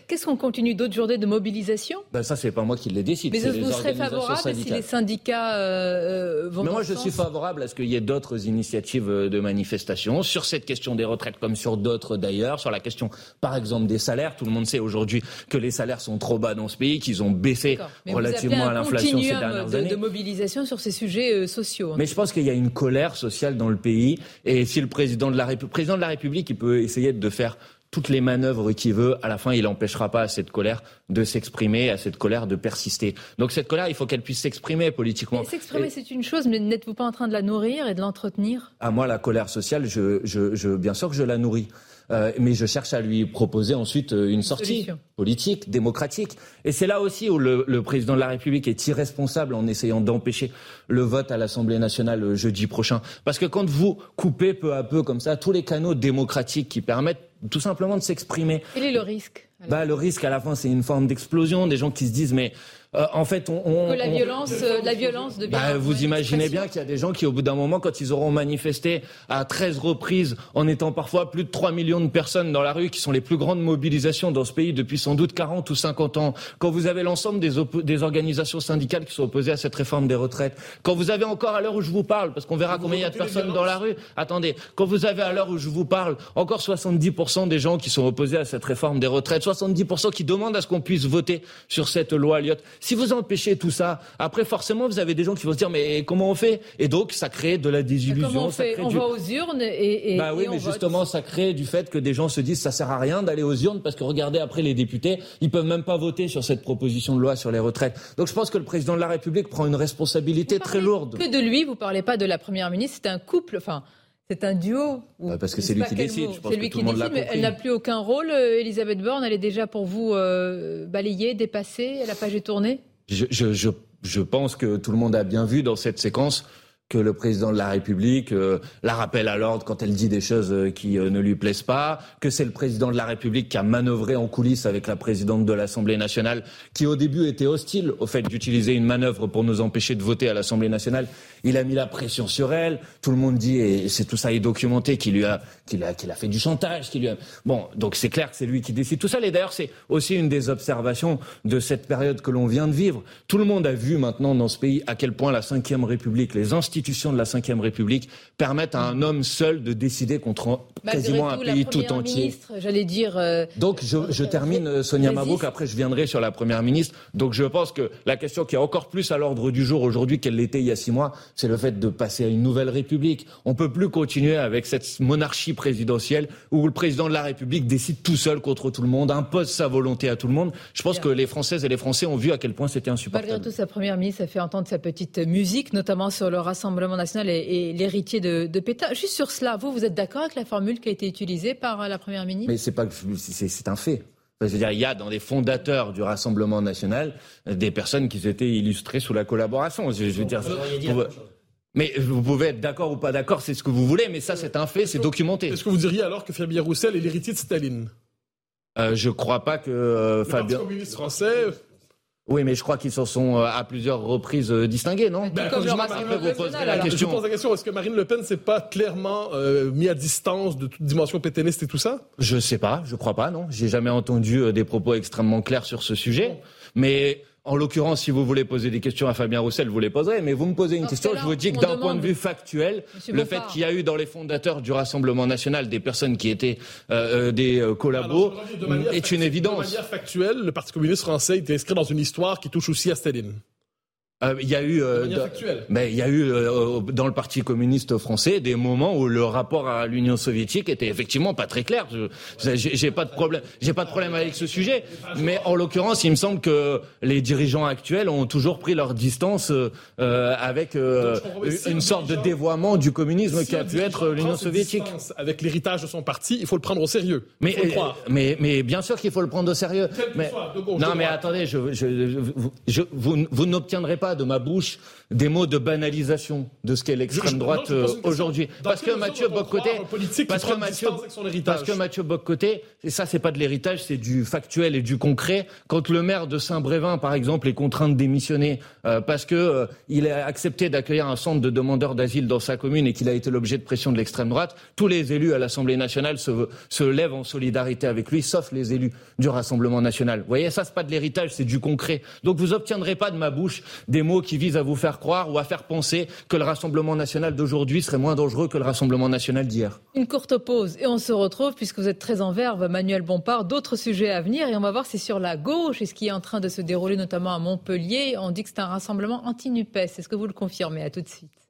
Qu'est-ce qu'on continue d'autres journées de mobilisation? Ben Ça, c'est pas moi qui les décide. Mais vous serez favorable si les syndicats euh, vont. Mais moi, je suis favorable à ce qu'il y ait d'autres initiatives de manifestation sur cette question des retraites, comme sur d'autres d'ailleurs, sur la question, par exemple, des salaires. Tout le monde sait aujourd'hui que les salaires sont trop bas dans ce pays, qu'ils ont baissé relativement à l'inflation ces dernières de, années. de mobilisation sur ces sujets sociaux. Mais je pense qu'il y a une colère sociale dans le pays et si le président de la, président de la République il peut essayer de faire toutes les manœuvres qu'il veut, à la fin, il n'empêchera pas à cette colère de s'exprimer, à cette colère de persister. Donc cette colère, il faut qu'elle puisse s'exprimer politiquement. S'exprimer, c'est une chose, mais n'êtes-vous pas en train de la nourrir et de l'entretenir? À ah, moi, la colère sociale, je, je, bien sûr que je la nourris. Euh, mais je cherche à lui proposer ensuite euh, une sortie politique, démocratique. Et c'est là aussi où le, le, président de la République est irresponsable en essayant d'empêcher le vote à l'Assemblée nationale euh, jeudi prochain. Parce que quand vous coupez peu à peu comme ça tous les canaux démocratiques qui permettent tout simplement de s'exprimer. Quel est le risque bah, Le risque, à la fin, c'est une forme d'explosion, des gens qui se disent, mais euh, en fait, on, que la violence, euh, la violence devient. Bah, vous imaginez bien qu'il y a des gens qui, au bout d'un moment, quand ils auront manifesté à 13 reprises, en étant parfois plus de 3 millions de personnes dans la rue, qui sont les plus grandes mobilisations dans ce pays depuis sans doute 40 ou 50 ans, quand vous avez l'ensemble des, des organisations syndicales qui sont opposées à cette réforme des retraites, quand vous avez encore à l'heure où je vous parle, parce qu'on verra combien il y a de personnes dans la rue, attendez, quand vous avez à l'heure où je vous parle encore 70% des gens qui sont opposés à cette réforme des retraites, 70% qui demandent à ce qu'on puisse voter sur cette loi Lyotte, si vous empêchez tout ça, après forcément vous avez des gens qui vont se dire mais comment on fait? Et donc ça crée de la désillusion. Comment on fait? On va aux urnes et, et bah oui, mais justement ça crée du fait que des gens se disent ça sert à rien d'aller aux urnes parce que regardez après les députés, ils peuvent même pas voter sur cette proposition de loi sur les retraites. Donc je pense que le président de la République prend une responsabilité très lourde. Que de lui, vous parlez pas de la première ministre, c'est un couple, enfin. C'est un duo. Bah, parce que c'est lui qui décide. C'est lui qui décide, mais elle n'a plus aucun rôle. Euh, Elisabeth Borne, elle est déjà pour vous euh, balayée, dépassée. La page est tournée je, je, je, pense que tout le monde a bien vu dans cette séquence que le président de la République euh, la rappelle à l'ordre quand elle dit des choses euh, qui euh, ne lui plaisent pas, que c'est le président de la République qui a manœuvré en coulisses avec la présidente de l'Assemblée nationale, qui au début était hostile au fait d'utiliser une manœuvre pour nous empêcher de voter à l'Assemblée nationale. Il a mis la pression sur elle. Tout le monde dit, et c'est tout ça est documenté, qu'il lui a, qu'il a, qu'il a fait du chantage, qu'il lui a. Bon, donc c'est clair que c'est lui qui décide tout ça. Et d'ailleurs, c'est aussi une des observations de cette période que l'on vient de vivre. Tout le monde a vu maintenant dans ce pays à quel point la Ve République, les institutions de la Ve République permettent à un homme seul de décider contre quasiment un pays tout entier. J'allais dire. Euh, donc je, je termine, euh, Sonia Mabrouk. Après, je viendrai sur la première ministre. Donc je pense que la question qui est encore plus à l'ordre du jour aujourd'hui qu'elle l'était il y a six mois, c'est le fait de passer à une nouvelle République. On ne peut plus continuer avec cette monarchie présidentielle où le président de la République décide tout seul contre tout le monde, impose sa volonté à tout le monde. Je pense que les Françaises et les Français ont vu à quel point c'était insupportable. Malgré tout, sa première ministre a fait entendre sa petite musique, notamment sur le Rassemblement national et, l'héritier de, de, Pétain. Juste sur cela, vous, vous êtes d'accord avec la formule qui a été utilisée par la première ministre? Mais c'est pas, c'est un fait. Je veux dire, il y a dans les fondateurs du Rassemblement national des personnes qui étaient illustrées sous la collaboration. Je, veux dire, mais vous pouvez être d'accord ou pas d'accord, c'est ce que vous voulez, mais ça c'est un fait, c'est documenté. Est-ce que vous diriez alors que Fabien Roussel est l'héritier de Staline? Euh, Je crois pas que euh, Fabien. Le communiste français. Oui, mais je crois qu'ils s'en sont euh, à plusieurs reprises euh, distingués, non? Ben, Comme je, vous pose la question. je pose la question, est-ce que Marine Le Pen s'est pas clairement euh, mis à distance de toute dimension pétainiste et tout ça? Je sais pas, je crois pas, non. J'ai jamais entendu des propos extrêmement clairs sur ce sujet. Mais en l'occurrence, si vous voulez poser des questions à Fabien Roussel, vous les poserez, mais vous me posez une question, je vous dis que d'un point de vue factuel, le fait qu'il y a eu dans les fondateurs du Rassemblement national des personnes qui étaient euh, euh des euh, collabos est une évidence. De manière factuelle, le Parti communiste français est inscrit dans une histoire qui touche aussi à Staline. Euh, il y a eu, euh, mais il y a eu euh, dans le Parti communiste français des moments où le rapport à l'Union soviétique était effectivement pas très clair. J'ai pas de problème, j'ai pas de problème avec ce sujet, mais en l'occurrence, il me semble que les dirigeants actuels ont toujours pris leur distance avec une sorte de dévoiement du communisme qui a pu être l'Union soviétique. Avec l'héritage de son parti, il faut le prendre au sérieux. Mais, mais, mais bien sûr qu'il faut le prendre au sérieux. Mais, non, mais attendez, je, je, vous, vous n'obtiendrez pas de ma bouche des mots de banalisation de ce qu'est l'extrême droite euh, aujourd'hui. Parce que Mathieu Boccoté, parce que Mathieu, parce que Mathieu Boccoté, et ça c'est pas de l'héritage, c'est du factuel et du concret. Quand le maire de Saint-Brévin, par exemple, est contraint de démissionner euh, parce que euh, il a accepté d'accueillir un centre de demandeurs d'asile dans sa commune et qu'il a été l'objet de pression de l'extrême droite, tous les élus à l'Assemblée nationale se, se lèvent en solidarité avec lui, sauf les élus du Rassemblement national. Vous voyez, ça c'est pas de l'héritage, c'est du concret. Donc vous obtiendrez pas de ma bouche des mots qui visent à vous faire croire ou à faire penser que le Rassemblement national d'aujourd'hui serait moins dangereux que le Rassemblement national d'hier. Une courte pause et on se retrouve, puisque vous êtes très en verve, Manuel Bompard, d'autres sujets à venir et on va voir si sur la gauche et ce qui est en train de se dérouler notamment à Montpellier, on dit que c'est un rassemblement anti-NUPES. Est-ce que vous le confirmez? À tout de suite.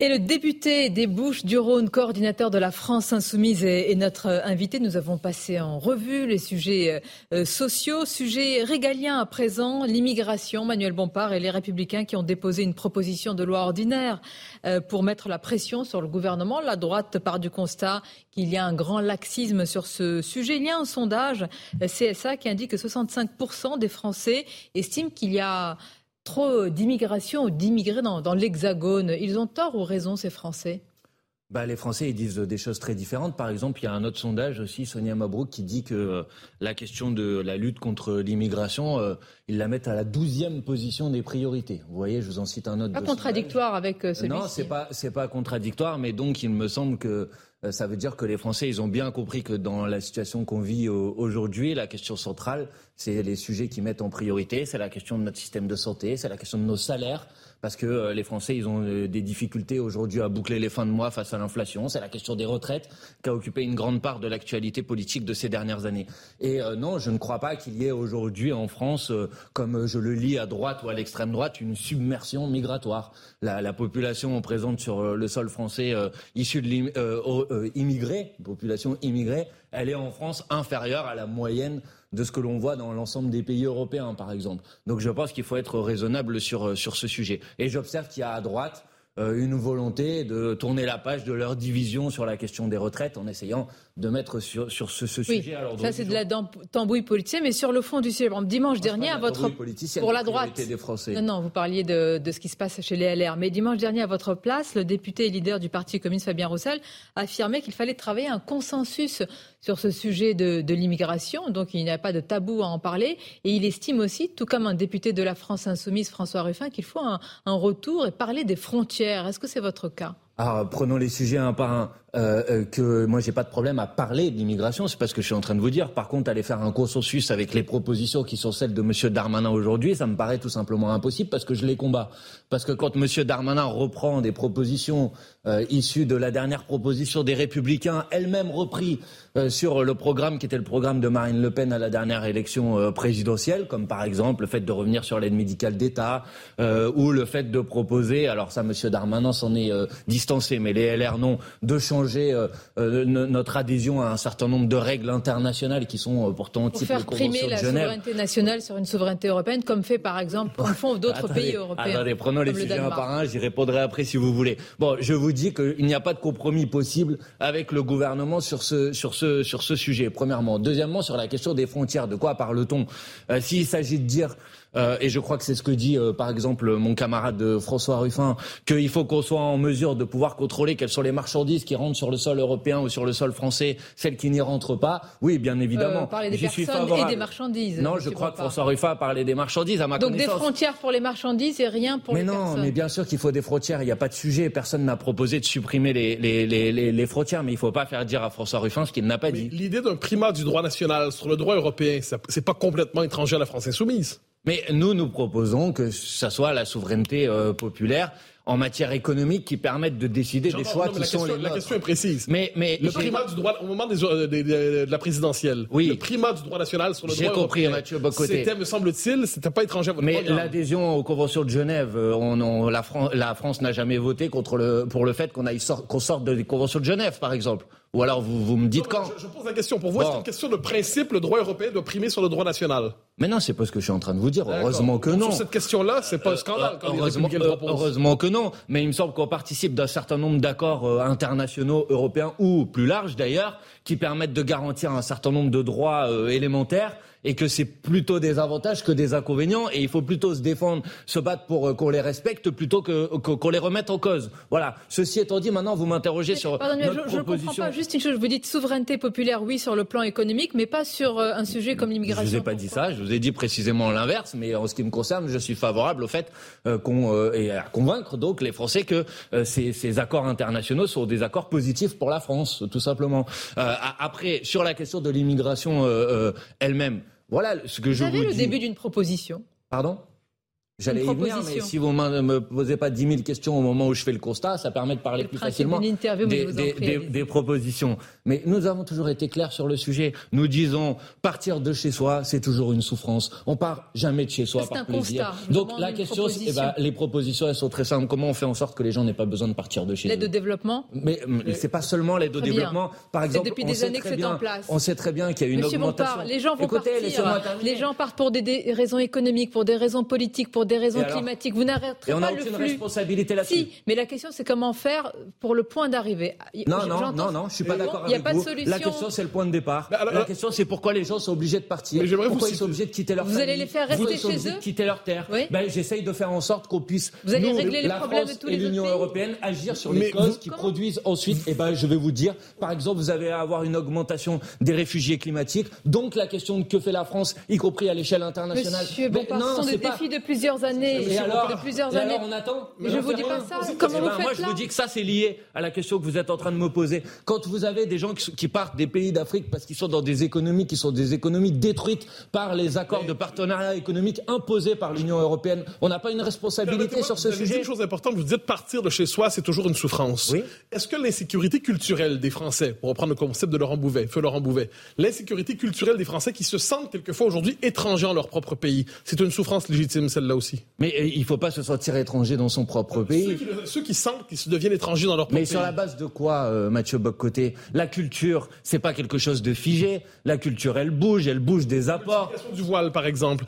Et le député des Bouches du Rhône, coordinateur de la France Insoumise, est, notre invité. Nous avons passé en revue les sujets euh, sociaux, sujets régaliens à présent, l'immigration. Manuel Bompard et les Républicains qui ont déposé une proposition de loi ordinaire euh, pour mettre la pression sur le gouvernement. La droite part du constat qu'il y a un grand laxisme sur ce sujet. Il y a un sondage euh, CSA qui indique que 65% des Français estiment qu'il y a trop d'immigration ou d'immigrés dans, l'Hexagone. Ils ont tort ou raison, ces Français? Bah, les Français ils disent des choses très différentes. Par exemple, il y a un autre sondage aussi, Sonia Mabrouk, qui dit que euh, la question de la lutte contre l'immigration, euh, ils la mettent à la douzième position des priorités. Vous voyez, je vous en cite un autre. Pas contradictoire avec euh, celui-ci. Non, c'est pas c'est pas contradictoire, mais donc il me semble que ça veut dire que les Français, ils ont bien compris que dans la situation qu'on vit aujourd'hui, la question centrale, c'est les sujets qui mettent en priorité, c'est la question de notre système de santé, c'est la question de nos salaires, parce que euh, les Français, ils ont euh, des difficultés aujourd'hui à boucler les fins de mois face à l'inflation. C'est la question des retraites qui a occupé une grande part de l'actualité politique de ces dernières années. Et euh, non, je ne crois pas qu'il y ait aujourd'hui en France, comme je le lis à droite ou à l'extrême droite, une submersion migratoire. La, la population présente sur le sol français issue de l'immigré, population immigrée, elle est en France inférieure à la moyenne de ce que l'on voit dans l'ensemble des pays européens, par exemple. Donc je pense qu'il faut être raisonnable sur, euh, sur ce sujet. Et j'observe qu'il y a à droite euh, une volonté de tourner la page de leur division sur la question des retraites en essayant de mettre sur, sur ce, ce oui, sujet. ça, c'est de la tambouille politique, mais sur le fond du sujet. Dimanche dernier, à votre. Pour la droite. Des Français. Non, non, vous parliez de, de, ce qui se passe chez les LR. Mais dimanche dernier, à votre place, le député et leader du Parti communiste, Fabien Roussel, a affirmé qu'il fallait travailler un consensus sur ce sujet de, de l'immigration. Donc, il n'y a pas de tabou à en parler. Et il estime aussi, tout comme un député de la France insoumise, François Ruffin, qu'il faut un, un retour et parler des frontières. Est-ce que c'est votre cas? Alors, prenons les sujets un par un. Euh, euh, que moi j'ai pas de problème à parler d'immigration, c'est pas ce que je suis en train de vous dire. Par contre, aller faire un consensus avec les propositions qui sont celles de Monsieur Darmanin aujourd'hui, ça me paraît tout simplement impossible parce que je les combats. Parce que quand Monsieur Darmanin reprend des propositions euh, issues de la dernière proposition des Républicains, elle-même repris euh, sur le programme qui était le programme de Marine Le Pen à la dernière élection présidentielle, comme par exemple le fait de revenir sur l'aide médicale d'État ou le fait de proposer, alors ça Monsieur Darmanin s'en est distancé, mais les LR non, de changer euh, euh, notre adhésion à un certain nombre de règles internationales qui sont euh, pourtant type Pour faire primer la souveraineté nationale sur une souveraineté européenne, comme fait par exemple, comme font d'autres pays européens. Attendez, prenons les sujets un par un, j'y répondrai après si vous voulez. Bon, je vous dis qu'il n'y a pas de compromis possible avec le gouvernement sur ce, sur ce, sur ce sujet, premièrement. Deuxièmement, sur la question des frontières, de quoi parle-t-on? S'il s'agit de dire euh, et je crois que c'est ce que dit euh, par exemple mon camarade euh, François Ruffin, qu'il faut qu'on soit en mesure de pouvoir contrôler quelles sont les marchandises qui rentrent sur le sol européen ou sur le sol français, celles qui n'y rentrent pas. Oui, bien évidemment. parler des personnes et des marchandises. Non, je crois que François Ruffin a parlé des marchandises à ma Donc des frontières pour les marchandises et rien pour mais les non, personnes. Mais bien sûr qu'il faut des frontières. Il n'y a pas de sujet. Personne n'a proposé de supprimer les, les, les, les, frontières. Mais il ne faut pas faire dire à François Ruffin ce qu'il n'a pas dit. L'idée d'un primat du droit national sur le droit européen, c'est pas complètement étranger à la France insoumise. Mais nous, nous proposons que ce soit la souveraineté euh, populaire en matière économique qui permettent de décider des choix qui sont les La question est précise. Mais, mais le primat du droit au moment des, euh, de la présidentielle. Oui. Le primat du droit national sur le droit compris, européen. Mathieu Bocoté. C'était, me semble-t-il, c'était pas étranger à votre Mais l'adhésion aux conventions de Genève, euh, on, la, la, France n'a jamais voté contre le, pour le fait qu'on aille qu'on sorte des conventions de Genève, par exemple. Ou alors vous, vous me dites quand je, pose la question. Pour vous, c'est une question de principe. Le droit européen doit primer sur le droit national? Mais non, c'est pas ce que je suis en train de vous dire. Heureusement que non. Sur cette question-là, c'est pas un scandale. Euh, heureusement, heureusement, que non. Mais il me semble qu'on participe d'un certain nombre d'accords euh, internationaux, européens ou plus larges d'ailleurs, qui permettent de garantir un certain nombre de droits euh, élémentaires et que c'est plutôt des avantages que des inconvénients et il faut plutôt se défendre, se battre pour euh, qu'on les respecte plutôt que qu'on les remette en cause. Voilà. Ceci étant dit, maintenant vous m'interrogez sur pardon, notre je, ne comprends pas. Juste une chose, vous dites souveraineté populaire, oui, sur le plan économique, mais pas sur euh, un sujet comme l'immigration. Je vous ai pas dit ça. Je vous ai dit précisément l'inverse. Mais en ce qui me concerne, je suis favorable au fait euh, qu'on et à convaincre donc les Français que ces, ces, accords internationaux sont des accords positifs pour la France, tout simplement. Après, sur la question de l'immigration elle-même. Voilà ce que je vous, vous le début d'une proposition. Pardon? J'allais y venir, mais si vous ne me posez pas 10 000 questions au moment où je fais le constat, ça permet de parler plus facilement des, des, des, propositions. Mais nous avons toujours été clairs sur le sujet. Nous disons, partir de chez soi, c'est toujours une souffrance. On part jamais de chez soi par un plaisir. Constat, Donc la question, eh ben, les propositions, elles sont très simples. Comment on fait en sorte que les gens n'aient pas besoin de partir de chez eux L'aide au développement Mais c'est pas seulement l'aide au développement. Par exemple, depuis des années que c'est en place. On sait très bien qu'il y a une augmentation. les gens vont partir. Les gens partent pour des raisons économiques, pour des raisons politiques, pour pour des raisons climatiques. Vous n'arrêterez pas le flux. on a aucune responsabilité là-dessus. Si, mais la question c'est comment faire pour le point d'arrivée. Non, non, non, non, je suis pas d'accord avec vous. Il n'y a pas de solution. La question c'est le point de départ. la question c'est pourquoi les gens sont obligés de partir. pourquoi ils sont obligés de quitter leur Vous allez les faire rester chez eux. De quitter leur terre. Ben, j'essaye de faire en sorte qu'on puisse. Vous allez régler les problèmes de tous les et l'Union européenne agir sur les causes qui produisent ensuite. Et eh ben, je vais vous dire, par exemple, vous allez avoir une augmentation des réfugiés climatiques. Donc la question de que fait la France, y compris à l'échelle internationale. Monsieur non, ce sont des défis de plusieurs années. Et alors, de plusieurs années. Alors on attend. Mais je vous dis pas ça. Comment vous ben, faites Moi, je vous dis que ça, c'est lié à la question que vous êtes en train de me poser. Quand vous avez des gens qui partent des pays d'Afrique parce qu'ils sont dans des économies qui sont des économies détruites par les accords de partenariat économique imposés par l'Union européenne, on n'a pas une responsabilité sur ce sujet. Une chose importante, vous dites partir de chez soi, c'est toujours une souffrance. Oui. Est-ce que l'insécurité culturelle des Français, pour reprendre le concept de Laurent Bouvet, feu Laurent Bouvet, l'insécurité culturelle des Français qui se sentent quelquefois aujourd'hui étrangers en leur propre pays, c'est une souffrance légitime celle-là aussi. Mais euh, il ne faut pas se sentir étranger dans son propre pays. Ceux qui, sentent qu'ils se deviennent étrangers dans leur propre pays. Mais sur la base de quoi, euh, Mathieu Boccoté? La culture, c'est pas quelque chose de figé. La culture, elle bouge, elle bouge des apports. du voile, par exemple,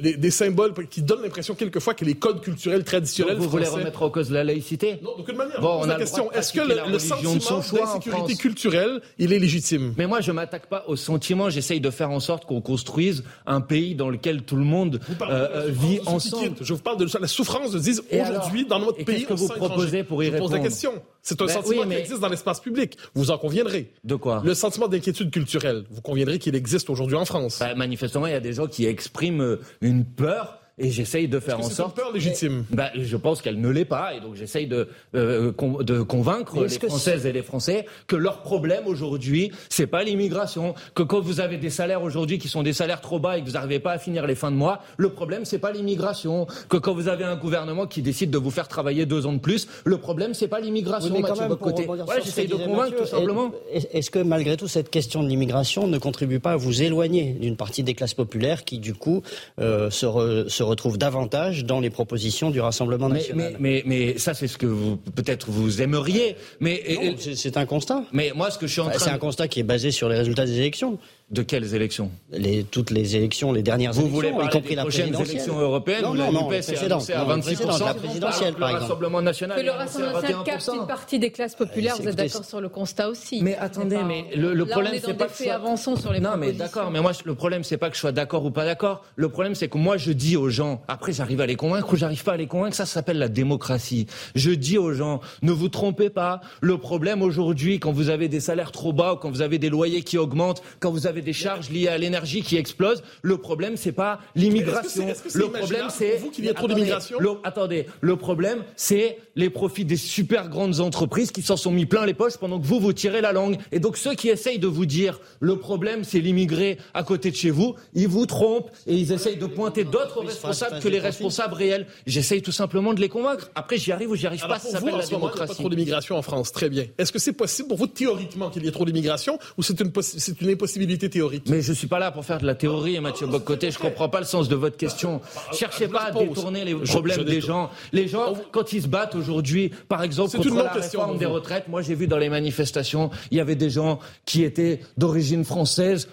des, symboles qui donnent l'impression quelquefois que les codes culturels traditionnels. vous voulez remettre en cause la laïcité? Non, d'aucune manière? Bon, on a la question. Est-ce que le, sentiment d'insécurité culturelle, il est légitime? Mais moi, je m'attaque pas au sentiment. J'essaye de faire en sorte qu'on construise un pays dans lequel tout le monde euh, vit ensemble. Je vous parle de la souffrance de dire aujourd'hui dans notre pays. Que vous proposez pour y répondre Je pose la question. C'est un ben sentiment qui existe dans l'espace public. Vous en conviendrez. De quoi? Le sentiment d'inquiétude culturelle. Vous conviendrez qu'il existe aujourd'hui en France. Ben, manifestement, il y a des gens qui expriment une peur et j'essaye de faire en sorte. C'est une peur légitime? Bah, je pense qu'elle ne l'est pas, et donc j'essaye de, euh, de convaincre les Françaises et les Français que leur problème aujourd'hui, c'est pas l'immigration, que quand vous avez des salaires aujourd'hui qui sont des salaires trop bas et que vous n'arrivez pas à finir les fins de mois, le problème c'est pas l'immigration, que quand vous avez un gouvernement qui décide de vous faire travailler deux ans de plus, le problème c'est pas l'immigration. Oui, Mathieu, côté. j'essaye de convaincre tout simplement. Est-ce que malgré tout cette question de l'immigration ne contribue pas à vous éloigner d'une partie des classes populaires qui du coup euh, se, se se retrouve davantage dans les propositions du Rassemblement national. Mais, mais, ça, c'est ce que vous peut-être vous aimeriez. Mais c'est un constat. Mais moi, ce que je suis en train, c'est un constat qui est basé sur les résultats des élections. De quelles élections les, Toutes les élections, les dernières Vous élections, voulez y compris la prochaines élections européennes Non, non, non, l'UPS est à 26%. La présidentielle, par exemple. Le Rassemblement national Que le Rassemblement national capte une partie des classes populaires, vous êtes d'accord sur le constat aussi Mais attendez, mais le, problème, c'est pas que avançons sur les Non, mais d'accord, mais moi, le problème, c'est pas que je sois d'accord ou pas d'accord. Le problème, c'est que moi, je dis aux gens, après, j'arrive à les convaincre ou j'arrive pas à les convaincre, ça, ça s'appelle la démocratie. Je dis aux gens, ne vous trompez pas. Le problème aujourd'hui, quand vous avez des salaires trop bas, quand vous avez des loyers qui augmentent, quand vous avez des charges liées à l'énergie qui explose. Le problème, c'est pas l'immigration. le problème, c'est vous qu'il y ait trop d'immigration. Attendez, le problème, c'est les profits des super grandes entreprises qui s'en sont mis plein les poches pendant que vous vous tirez la langue. Et donc ceux qui essayent de vous dire le problème, c'est l'immigré à côté de chez vous, ils vous trompent et ils essayent de pointer d'autres responsables que les responsables réels. J'essaye tout simplement de les convaincre. Après, j'y arrive ou j'y arrive pas. Ça s'appelle la démocratie. Il n'y a pas trop d'immigration en France. Très bien. Est-ce que c'est possible pour vous théoriquement qu'il y ait trop d'immigration ou c'est une, une impossibilité théorique Mais je suis pas là pour faire de la théorie, Mathieu Boccoté. Je comprends pas le sens de votre question. Cherchez pas à détourner les problèmes des gens. Les gens, quand ils se battent aujourd'hui, par exemple, contre la réforme des retraites, moi j'ai vu dans les manifestations, il y avait des gens qui étaient d'origine française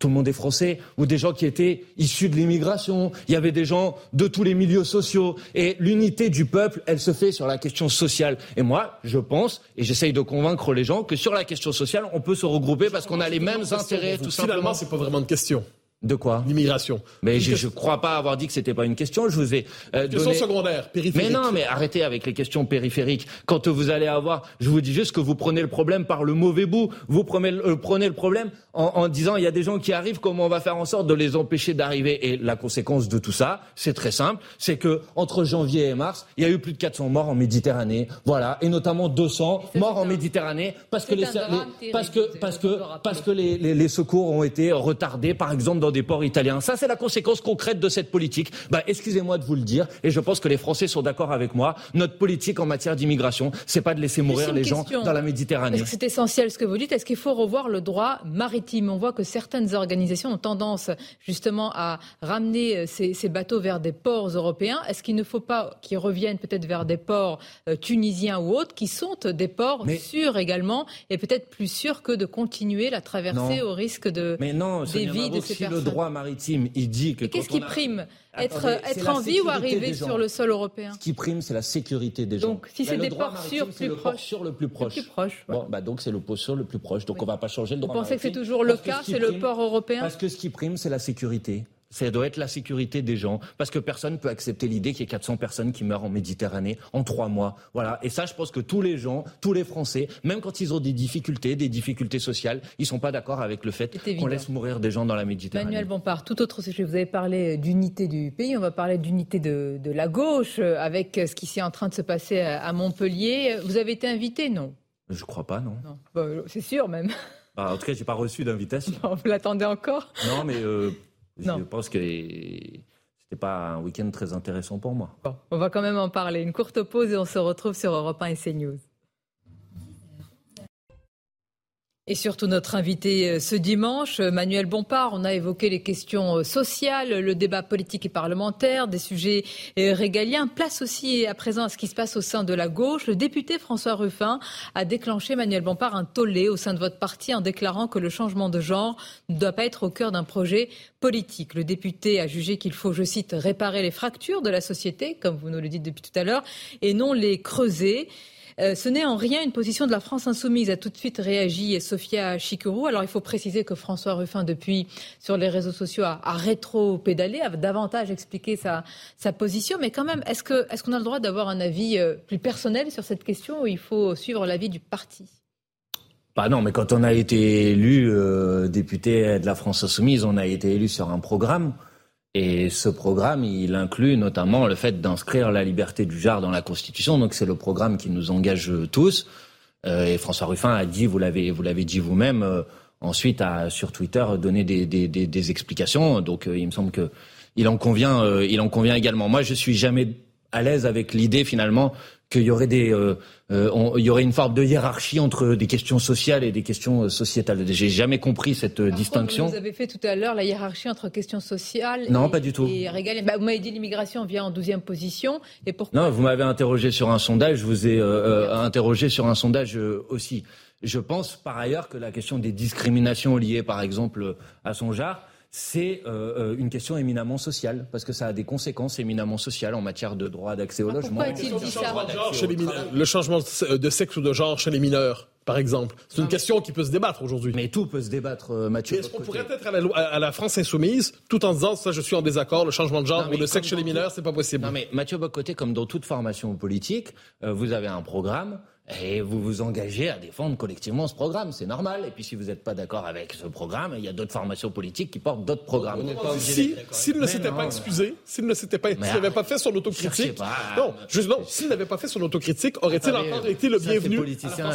tout le monde est français, ou des gens qui étaient issus de l'immigration, il y avait des gens de tous les milieux sociaux, et l'unité du peuple, elle se fait sur la question sociale. Et moi, je pense, et j'essaye de convaincre les gens, que sur la question sociale, on peut se regrouper parce qu'on a les mêmes intérêts, tout simplement. Finalement, c'est pas vraiment une question. De quoi L'immigration. Mais je ne crois pas avoir dit que c'était pas une question. Je vous ai euh, question secondaire, périphérique. Mais non, mais arrêtez avec les questions périphériques. Quand vous allez avoir, je vous dis juste que vous prenez le problème par le mauvais bout. Vous prenez, le, euh, prenez le problème en, en, disant il y a des gens qui arrivent, comment on va faire en sorte de les empêcher d'arriver? Et la conséquence de tout ça, c'est très simple, c'est que entre janvier et mars, il y a eu plus de 400 morts en Méditerranée. Voilà, et notamment 200 morts en Méditerranée parce que les, parce que parce que parce que les, les, les secours ont été retardés, par exemple dans des ports italiens. Ça, c'est la conséquence concrète de cette politique. Bah, excusez-moi de vous le dire, et je pense que les Français sont d'accord avec moi. Notre politique en matière d'immigration, c'est pas de laisser mourir les gens dans la Méditerranée. C'est essentiel ce que vous dites? Est-ce qu'il faut revoir le droit maritime? On voit que certaines organisations ont tendance justement à ramener euh, ces, bateaux vers des ports européens. Est-ce qu'il ne faut pas qu'ils reviennent peut-être vers des ports euh, tunisiens ou autres, qui sont des ports sûrs également, et peut-être plus sûrs que de continuer la traversée au risque de mais non, des vies de ces personnes le droit maritime, il dit que. Qu'est-ce qui prime Être, être en vie ou arriver sur le sol européen Ce qui prime, c'est la sécurité des gens. Donc, si c'est des ports sûrs plus proches. sur le plus proche. Le plus proche Bon, bah donc c'est le port sur le plus proche. Donc on ne va pas changer le droit. Vous pensez que c'est toujours le cas C'est le port européen Parce que ce qui prime, c'est la sécurité ça doit être la sécurité des gens, parce que personne ne peut accepter l'idée qu'il y ait 400 personnes qui meurent en Méditerranée en trois mois. Voilà. Et ça, je pense que tous les gens, tous les Français, même quand ils ont des difficultés, des difficultés sociales, ils sont pas d'accord avec le fait qu'on laisse mourir des gens dans la Méditerranée. Manuel Bompard, tout autre sujet. Vous avez parlé d'unité du pays, on va parler d'unité de, de, la gauche, euh, avec ce qui est en train de se passer à Montpellier. Vous avez été invité, non? Je crois pas, non. non. Bah, c'est sûr même. Bah, en tout cas, j'ai pas reçu d'invitation. vous l'attendez encore? Non, mais euh, je pense que c'était pas un week-end très intéressant pour moi. on va quand même en parler. Une courte pause et on se retrouve sur Europe 1 et CNews. Et surtout notre invité euh, ce dimanche, euh, Manuel Bompard. On a évoqué les questions euh, sociales, le débat politique et parlementaire, des sujets régaliens. Place aussi à présent à ce qui se passe au sein de la gauche. Le député François Ruffin a déclenché, Manuel Bompard, un tollé au sein de votre parti en déclarant que le changement de genre ne doit pas être au cœur d'un projet politique. Le député a jugé qu'il faut, je cite, réparer les fractures de la société, comme vous nous le dites depuis tout à l'heure, et non les creuser. Euh, ce n'est en rien une position de la France insoumise, a tout de suite réagi Sophia Chikuru. Alors il faut préciser que François Ruffin, depuis, sur les réseaux sociaux, a, rétro-pédalé, a davantage expliqué sa, position. Mais quand même, est-ce qu'on a le droit d'avoir un avis euh, plus personnel sur cette question ou il faut suivre l'avis du parti? Bah non, mais quand on a été élu euh, député de la France insoumise, on a été élu sur un programme. Et ce programme, il inclut notamment le fait d'inscrire la liberté du genre dans la Constitution. Donc c'est le programme qui nous engage tous. Euh, et François Ruffin a dit, vous l'avez, vous l'avez dit vous-même, euh, ensuite a sur Twitter donné des, des, des, explications. Donc euh, il me semble que il en convient, il en convient également. Moi, je suis jamais à l'aise avec l'idée finalement qu'il y aurait des, euh, euh, il y aurait une forme de hiérarchie entre des questions sociales et des questions euh, sociétales. J'ai jamais compris cette distinction. vous avez fait tout à l'heure la hiérarchie entre questions sociales. Non, pas du tout. Et bah, vous m'avez dit l'immigration vient en douzième position. Et pourquoi Non, vous m'avez interrogé sur un sondage. Je vous ai interrogé sur un sondage aussi. Je pense par ailleurs que la question des discriminations liées, par exemple, à son genre c'est euh, euh, une question éminemment sociale, parce que ça a des conséquences éminemment sociales en matière de droit d'accès au logement. Le changement de sexe ou de genre chez les mineurs par exemple C'est une question qui peut se débattre aujourd'hui. Mais tout peut se débattre, euh, Mathieu. Est-ce qu'on pourrait être à la, France insoumise tout en disant ça, je suis en désaccord, le changement de genre ou le sexe chez les mineurs, c'est pas possible Non, mais Mathieu Bocoté, comme dans toute formation politique, vous avez un programme et vous vous engagez à défendre collectivement ce programme, c'est normal. Et puis si vous n'êtes pas d'accord avec ce programme, il y a d'autres formations politiques qui portent d'autres programmes. Si, s'il ne s'était pas excusé, s'il ne s'était pas, s'il n'avait pas fait son autocritique, non, juste non, s'il n'avait pas fait son autocritique, aurait-il encore été le bienvenu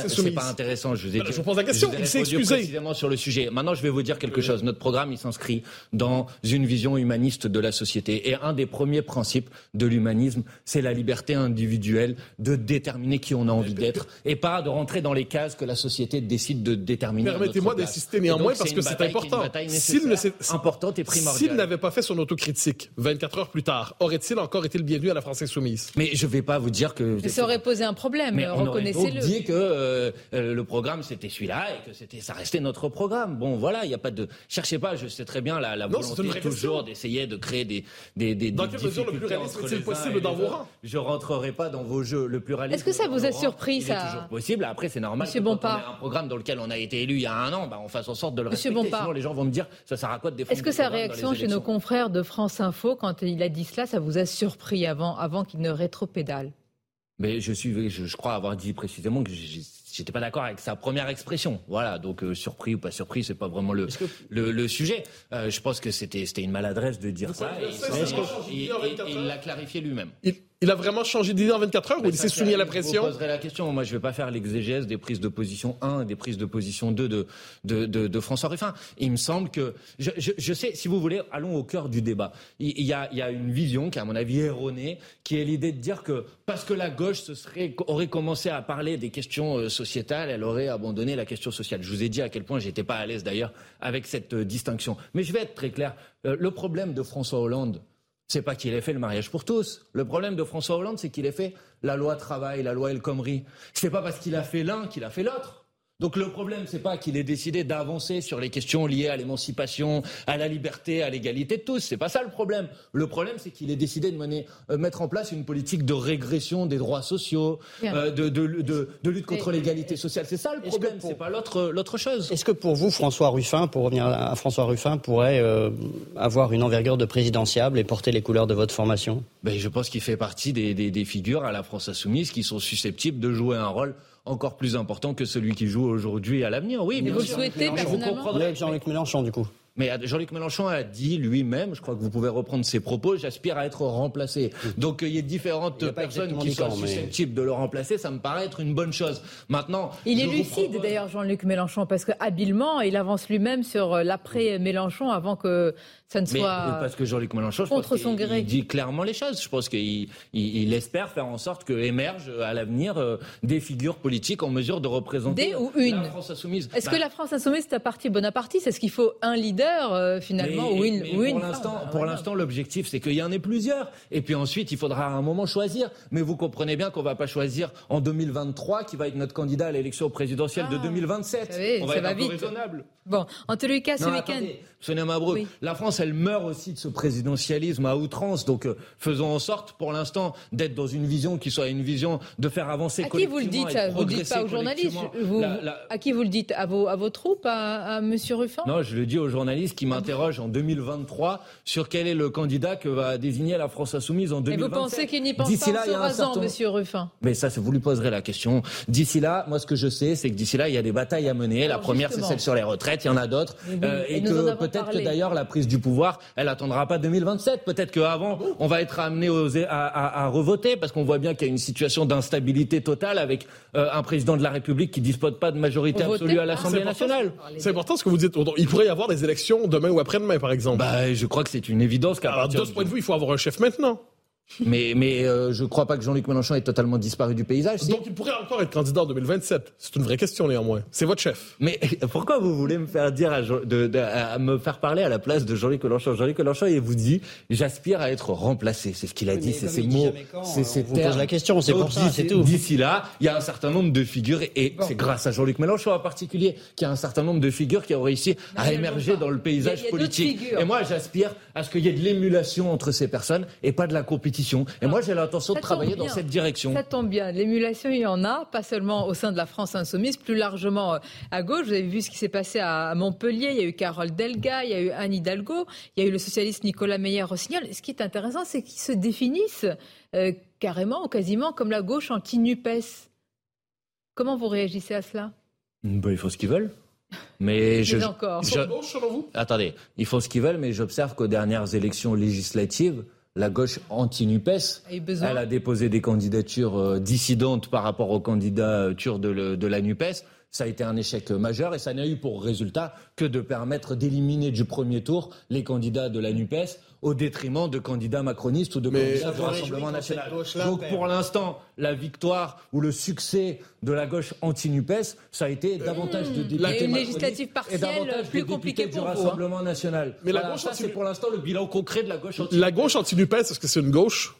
C'est pas intéressant. Je vous ai dit. Je vous pose la question. Il s'est excusé. Précisément sur le sujet. Maintenant, je vais vous dire quelque chose. Notre programme, il s'inscrit dans une vision humaniste de la société. Et un des premiers principes de l'humanisme, c'est la liberté individuelle de déterminer qui on a envie d'être et pas de rentrer dans les cases que la société décide de déterminer. Permettez-moi d'insister néanmoins parce que c'est important. S'il ne importante et primordiale. S'il n'avait pas fait son autocritique 24 heures plus tard, aurait-il encore été le bienvenu à la France insoumise Mais je ne vais pas vous dire que. Ça aurait posé un problème. Mais reconnaissez-le. dit que euh, euh, le programme c'était celui-là et que c'était ça restait notre programme. Bon, voilà, il n'y a pas de. Cherchez pas. Je sais très bien la, la volonté toujours d'essayer de créer des des des. Dans quelle mesure le pluralisme est-il possible dans vos rangs? Je rentrerai pas dans vos jeux. Le pluralisme. Est-ce que ça vous a surpris ça toujours possible. Après, c'est normal Monsieur que quand on a un programme dans lequel on a été élu il y a un an, bah, on fasse en sorte de le Monsieur respecter. Sinon, les gens vont me dire, ça sert à quoi de défendre Est-ce que sa réaction chez nos confrères de France Info, quand il a dit cela, ça vous a surpris avant, avant qu'il ne rétropédale? Mais je suis, je, je, crois avoir dit précisément que j'étais pas d'accord avec sa première expression. Voilà, donc euh, surpris ou pas surpris, c'est pas vraiment le, le, le, sujet. Euh, je pense que c'était c'était une maladresse de dire ça. Et, il l'a clarifié lui-même. Il a vraiment changé d'idée en 24 heures ou il s'est soumis à la pression Je poserai la question. Moi, je ne vais pas faire l'exégèse des prises de position 1 et des prises de position 2 de, de, de, de François Ruffin. Il me semble que... Je, je, je, sais, si vous voulez, allons au cœur du débat. Il, y a, il y a une vision qui, à mon avis, erronée, qui est l'idée de dire que parce que la gauche se serait, aurait commencé à parler des questions euh, sociétales, elle aurait abandonné la question sociale. Je vous ai dit à quel point j'étais pas à l'aise, d'ailleurs, avec cette euh, distinction. Mais je vais être très clair. Euh, le problème de François Hollande, c'est pas qu'il ait fait le mariage pour tous. Le problème de François Hollande, c'est qu'il ait fait la loi travail, la loi El Khomri. C'est pas parce qu'il a fait l'un qu'il a fait l'autre. Donc le problème, c'est pas qu'il ait décidé d'avancer sur les questions liées à l'émancipation, à la liberté, à l'égalité de tous. C'est pas ça le problème. Le problème, c'est qu'il ait décidé de mener, euh, mettre en place une politique de régression des droits sociaux, euh, de, de, de, de, lutte contre l'égalité sociale. C'est ça le problème. C'est pas l'autre l'autre chose. Est-ce que pour vous, François Ruffin, pour revenir à François Ruffin, pourrait euh, avoir une envergure de présidentiable et porter les couleurs de votre formation? Ben, je pense qu'il fait partie des, des, des figures à la France insoumise qui sont susceptibles de jouer un rôle encore plus important que celui qui joue aujourd'hui à l'avenir. Oui, mais vous le souhaitez personnellement Jean-Luc Mélenchon, du coup. Mais Jean-Luc Mélenchon a dit lui-même, je crois que vous pouvez reprendre ses propos, j'aspire à être remplacé. Donc il y a différentes personnes qui sont susceptibles de le remplacer, ça me paraît être une bonne chose. Maintenant, il est lucide d'ailleurs Jean-Luc Mélenchon parce que habilement il avance lui-même sur l'après Mélenchon avant que ça ne soit mais, parce que Jean-Luc Mélenchon, je contre pense son gré. Il dit clairement les choses. Je pense qu'il il, espère faire en sorte que émergent à l'avenir euh, des figures politiques en mesure de représenter des ou une. la France insoumise. Est-ce que bah la France insoumise c'est un parti bonapartiste Est-ce qu'il faut un leader euh, finalement ou une, ou une Pour l'instant, l'objectif c'est qu'il y en ait plusieurs. Et puis ensuite, il faudra à un moment choisir. Mais vous comprenez bien qu'on va pas choisir en 2023 qui va être notre candidat à l'élection présidentielle de 2027. Ah, savez, On va être va un vite. peu raisonnable. Bon, en tous les cas, ce week-end. Sonia Mabrouk, oui. la France, elle meurt aussi de ce présidentialisme à outrance. Donc, euh, faisons en sorte, pour l'instant, d'être dans une vision qui soit une vision de faire avancer à qui vous le dites Vous le dites pas aux journalistes vous, la, la... À qui vous le dites À vos, à vos troupes À, à M. Ruffin? Non, je le dis aux journalistes qui m'interrogent en 2023 sur quel est le candidat que va désigner la France insoumise en 2027. Et vous pensez qu'il n'y pense pas en se rasant, certain... M. Ruffin Mais ça, vous lui poserez la question. D'ici là, moi, ce que je sais, c'est que d'ici là, il y a des batailles à mener. Alors, la première, c'est celle sur les retraites. Il y en a d'autres. Euh, et, et que peut-être que d'ailleurs, la prise du pouvoir, elle attendra pas 2027. Peut-être qu'avant, on va être amené à, à, à, revoter parce qu'on voit bien qu'il y a une situation d'instabilité totale avec euh, un président de la République qui dispose pas de majorité absolue à l'Assemblée ah, nationale. C'est important ce que vous dites. Il pourrait y avoir des élections demain ou après-demain, par exemple. Bah, je crois que c'est une évidence. Alors, de ce point de vue, il faut avoir un chef maintenant. Mais, mais euh, je ne crois pas que Jean-Luc Mélenchon ait totalement disparu du paysage. Si Donc il pourrait encore être candidat en 2027. C'est une vraie question néanmoins. C'est votre chef. Mais pourquoi vous voulez me faire dire à, de, de, à me faire parler à la place de Jean-Luc Mélenchon? Jean-Luc Mélenchon, il vous dit j'aspire à être remplacé. C'est ce qu'il a oui, dit, c'est ses mots, c'est ses termes. pose la question, c'est pour ça, c'est tout. D'ici là, il y a un certain nombre de figures et bon. c'est grâce à Jean-Luc Mélenchon en particulier qu'il y a un certain nombre de figures qui ont réussi non, à émerger dans le paysage il y a, il y a politique. Et moi, j'aspire à ce qu'il y ait de l'émulation entre ces personnes et pas de la compétition. Et moi, j'ai l'intention de travailler dans cette direction. Ça tombe bien. L'émulation, il y en a, pas seulement au sein de la France insoumise, plus largement à gauche. Vous avez vu ce qui s'est passé à Montpellier. Il y a eu Carole Delga, il y a eu Anne Hidalgo, il y a eu le socialiste Nicolas Meyer-Rossignol. Ce qui est intéressant, c'est qu'ils se définissent euh, carrément ou quasiment comme la gauche anti-NUPES. Comment vous réagissez à cela? Ben, Il faut ce qu'ils veulent. Mais je, encore. Je, gauche, vous? Attendez, ils font ce qu'ils veulent, mais j'observe qu'aux dernières élections législatives, la gauche anti-NUPES, elle a déposé des candidatures euh, dissidentes par rapport aux candidatures de, le, de la NUPES. Ça a été un échec majeur et ça n'a eu pour résultat que de permettre d'éliminer du premier tour les candidats de la NUPES au détriment de candidats macronistes ou de Mais candidats du Rassemblement national. Donc pour l'instant, la victoire ou le succès de la gauche anti-NUPES, ça a été davantage de députés une législative et davantage plus compliquée du pour Rassemblement vous, hein. national. Mais voilà, la gauche ça, c'est pour l'instant le bilan concret de la gauche anti La gauche anti-NUPES, est-ce que c'est une gauche?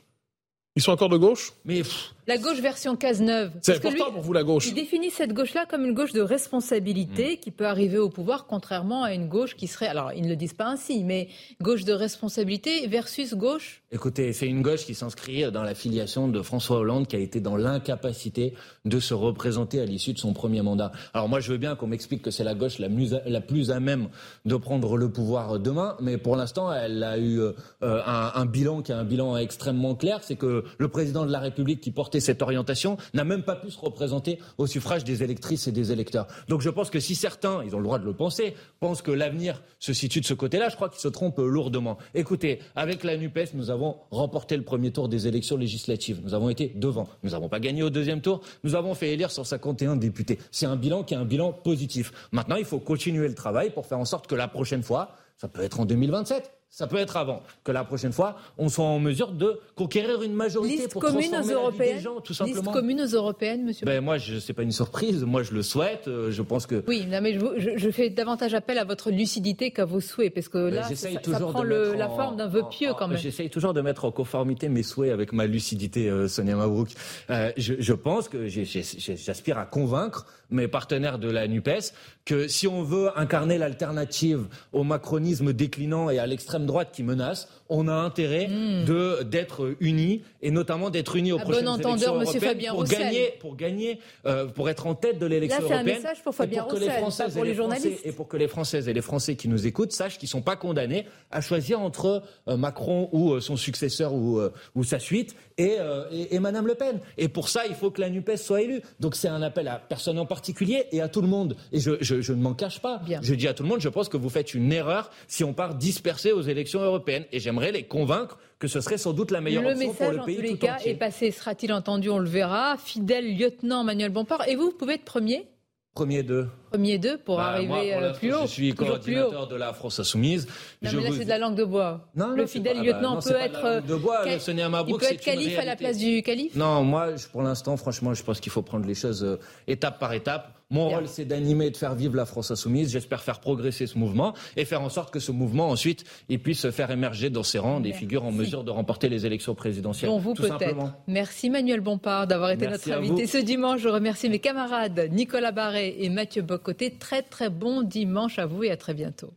Ils sont encore de gauche? Mais pff, La gauche version Cazeneuve. C'est important lui, pour vous, la gauche. Il définit cette gauche-là comme une gauche de responsabilité Mm. qui peut arriver au pouvoir, contrairement à une gauche qui serait, alors ils ne le disent pas ainsi, mais gauche de responsabilité versus gauche. Écoutez, c'est une gauche qui s'inscrit dans la filiation de François Hollande qui a été dans l'incapacité de se représenter à l'issue de son premier mandat. Alors moi, je veux bien qu'on m'explique que c'est la gauche la, plus- la plus à même de prendre le pouvoir demain, mais pour l'instant, elle a eu euh, un, un bilan qui est un bilan extrêmement clair, c'est que le président de la République qui cette orientation n'a même pas pu se représenter au suffrage des électrices et des électeurs. Donc je pense que si certains, ils ont le droit de le penser, pensent que l'avenir se situe de ce côté-là, je crois qu'ils se trompent lourdement. Écoutez, avec la NUPES, nous avons remporté le premier tour des élections législatives. Nous avons été devant. Nous n'avons pas gagné au deuxième tour. Nous avons fait élire 151 députés. C'est un bilan qui est un bilan positif. Maintenant, il faut continuer le travail pour faire en sorte que la prochaine fois, ça peut être en 2027. Ça peut être avant, que la prochaine fois, on soit en mesure de conquérir une majorité liste pour commune transformer aux la vie européennes. des gens, tout simplement. Liste commune aux européennes, monsieur. Ben moi, je c'est pas une surprise. Moi, je le souhaite. Euh, Je pense que Oui, non, mais je, fais davantage appel à votre lucidité qu'à vos souhaits, parce que Ben, là, ça, prend le- la forme d'un vœu pieux quand même. J'essaye toujours de mettre en conformité mes souhaits avec ma lucidité, euh, Sonia Mabrouk. Euh, je, je pense que j'aspire à convaincre mes partenaires de la NUPES que si on veut incarner l'alternative au macronisme déclinant et à l'extrême droite qui menace, on a intérêt de d'être unis et notamment d'être unis aux À Hmm. bon prochaines entendeur, élections monsieur européennes Fabien pour Roussel. gagner, pour gagner, euh, pour être en tête de l'élection Là, c'est un européenne. message pour et Fabien que les Françaises pour les Français- journalistes. et pour que les Françaises et les Français qui nous écoutent sachent qu'ils ne sont pas condamnés à choisir entre euh, Macron ou euh, son successeur ou, ou sa suite et, et, et Madame Le Pen. Et pour ça, il faut que la NUPES soit élue. Donc c'est un appel à personne en particulier et à tout le monde. Et je, je, je ne m'en cache pas. Bien. Je dis à tout le monde, je pense que vous faites une erreur si on part dispersé aux élections européennes. Et j'aimerais les convaincre que ce serait sans doute la meilleure Le option pour message, le en pays tous les tout cas, entier. est passé. Sera-t-il entendu On le verra. Fidèle lieutenant Manuel Bompard. Et vous, vous pouvez être premier Premier deux. Premier deux pour Bah, arriver moi, pour euh, plus haut. Je suis coordinateur de la France Insoumise. Non, Je mais là, vous- c'est de la langue de bois. Non, non, le fidèle pas- lieutenant bah, peut être. langue de bois, euh, le Mabrouk, il peut être calife à la place du calife Non, moi, je- pour l'instant, franchement, je pense qu'il faut prendre les choses euh, étape par étape. Mon Bien. rôle, c'est d'animer et de faire vivre la France insoumise. J'espère faire progresser ce mouvement et faire en sorte que ce mouvement, ensuite, il puisse faire émerger dans ses rangs des Merci. figures en mesure de remporter les élections présidentielles. Dont vous peut-être. Merci Manuel Bompard d'avoir été Merci notre invité vous. ce dimanche. Je remercie mes camarades Nicolas Barret et Mathieu Bocoté. Très très bon dimanche à vous et à très bientôt.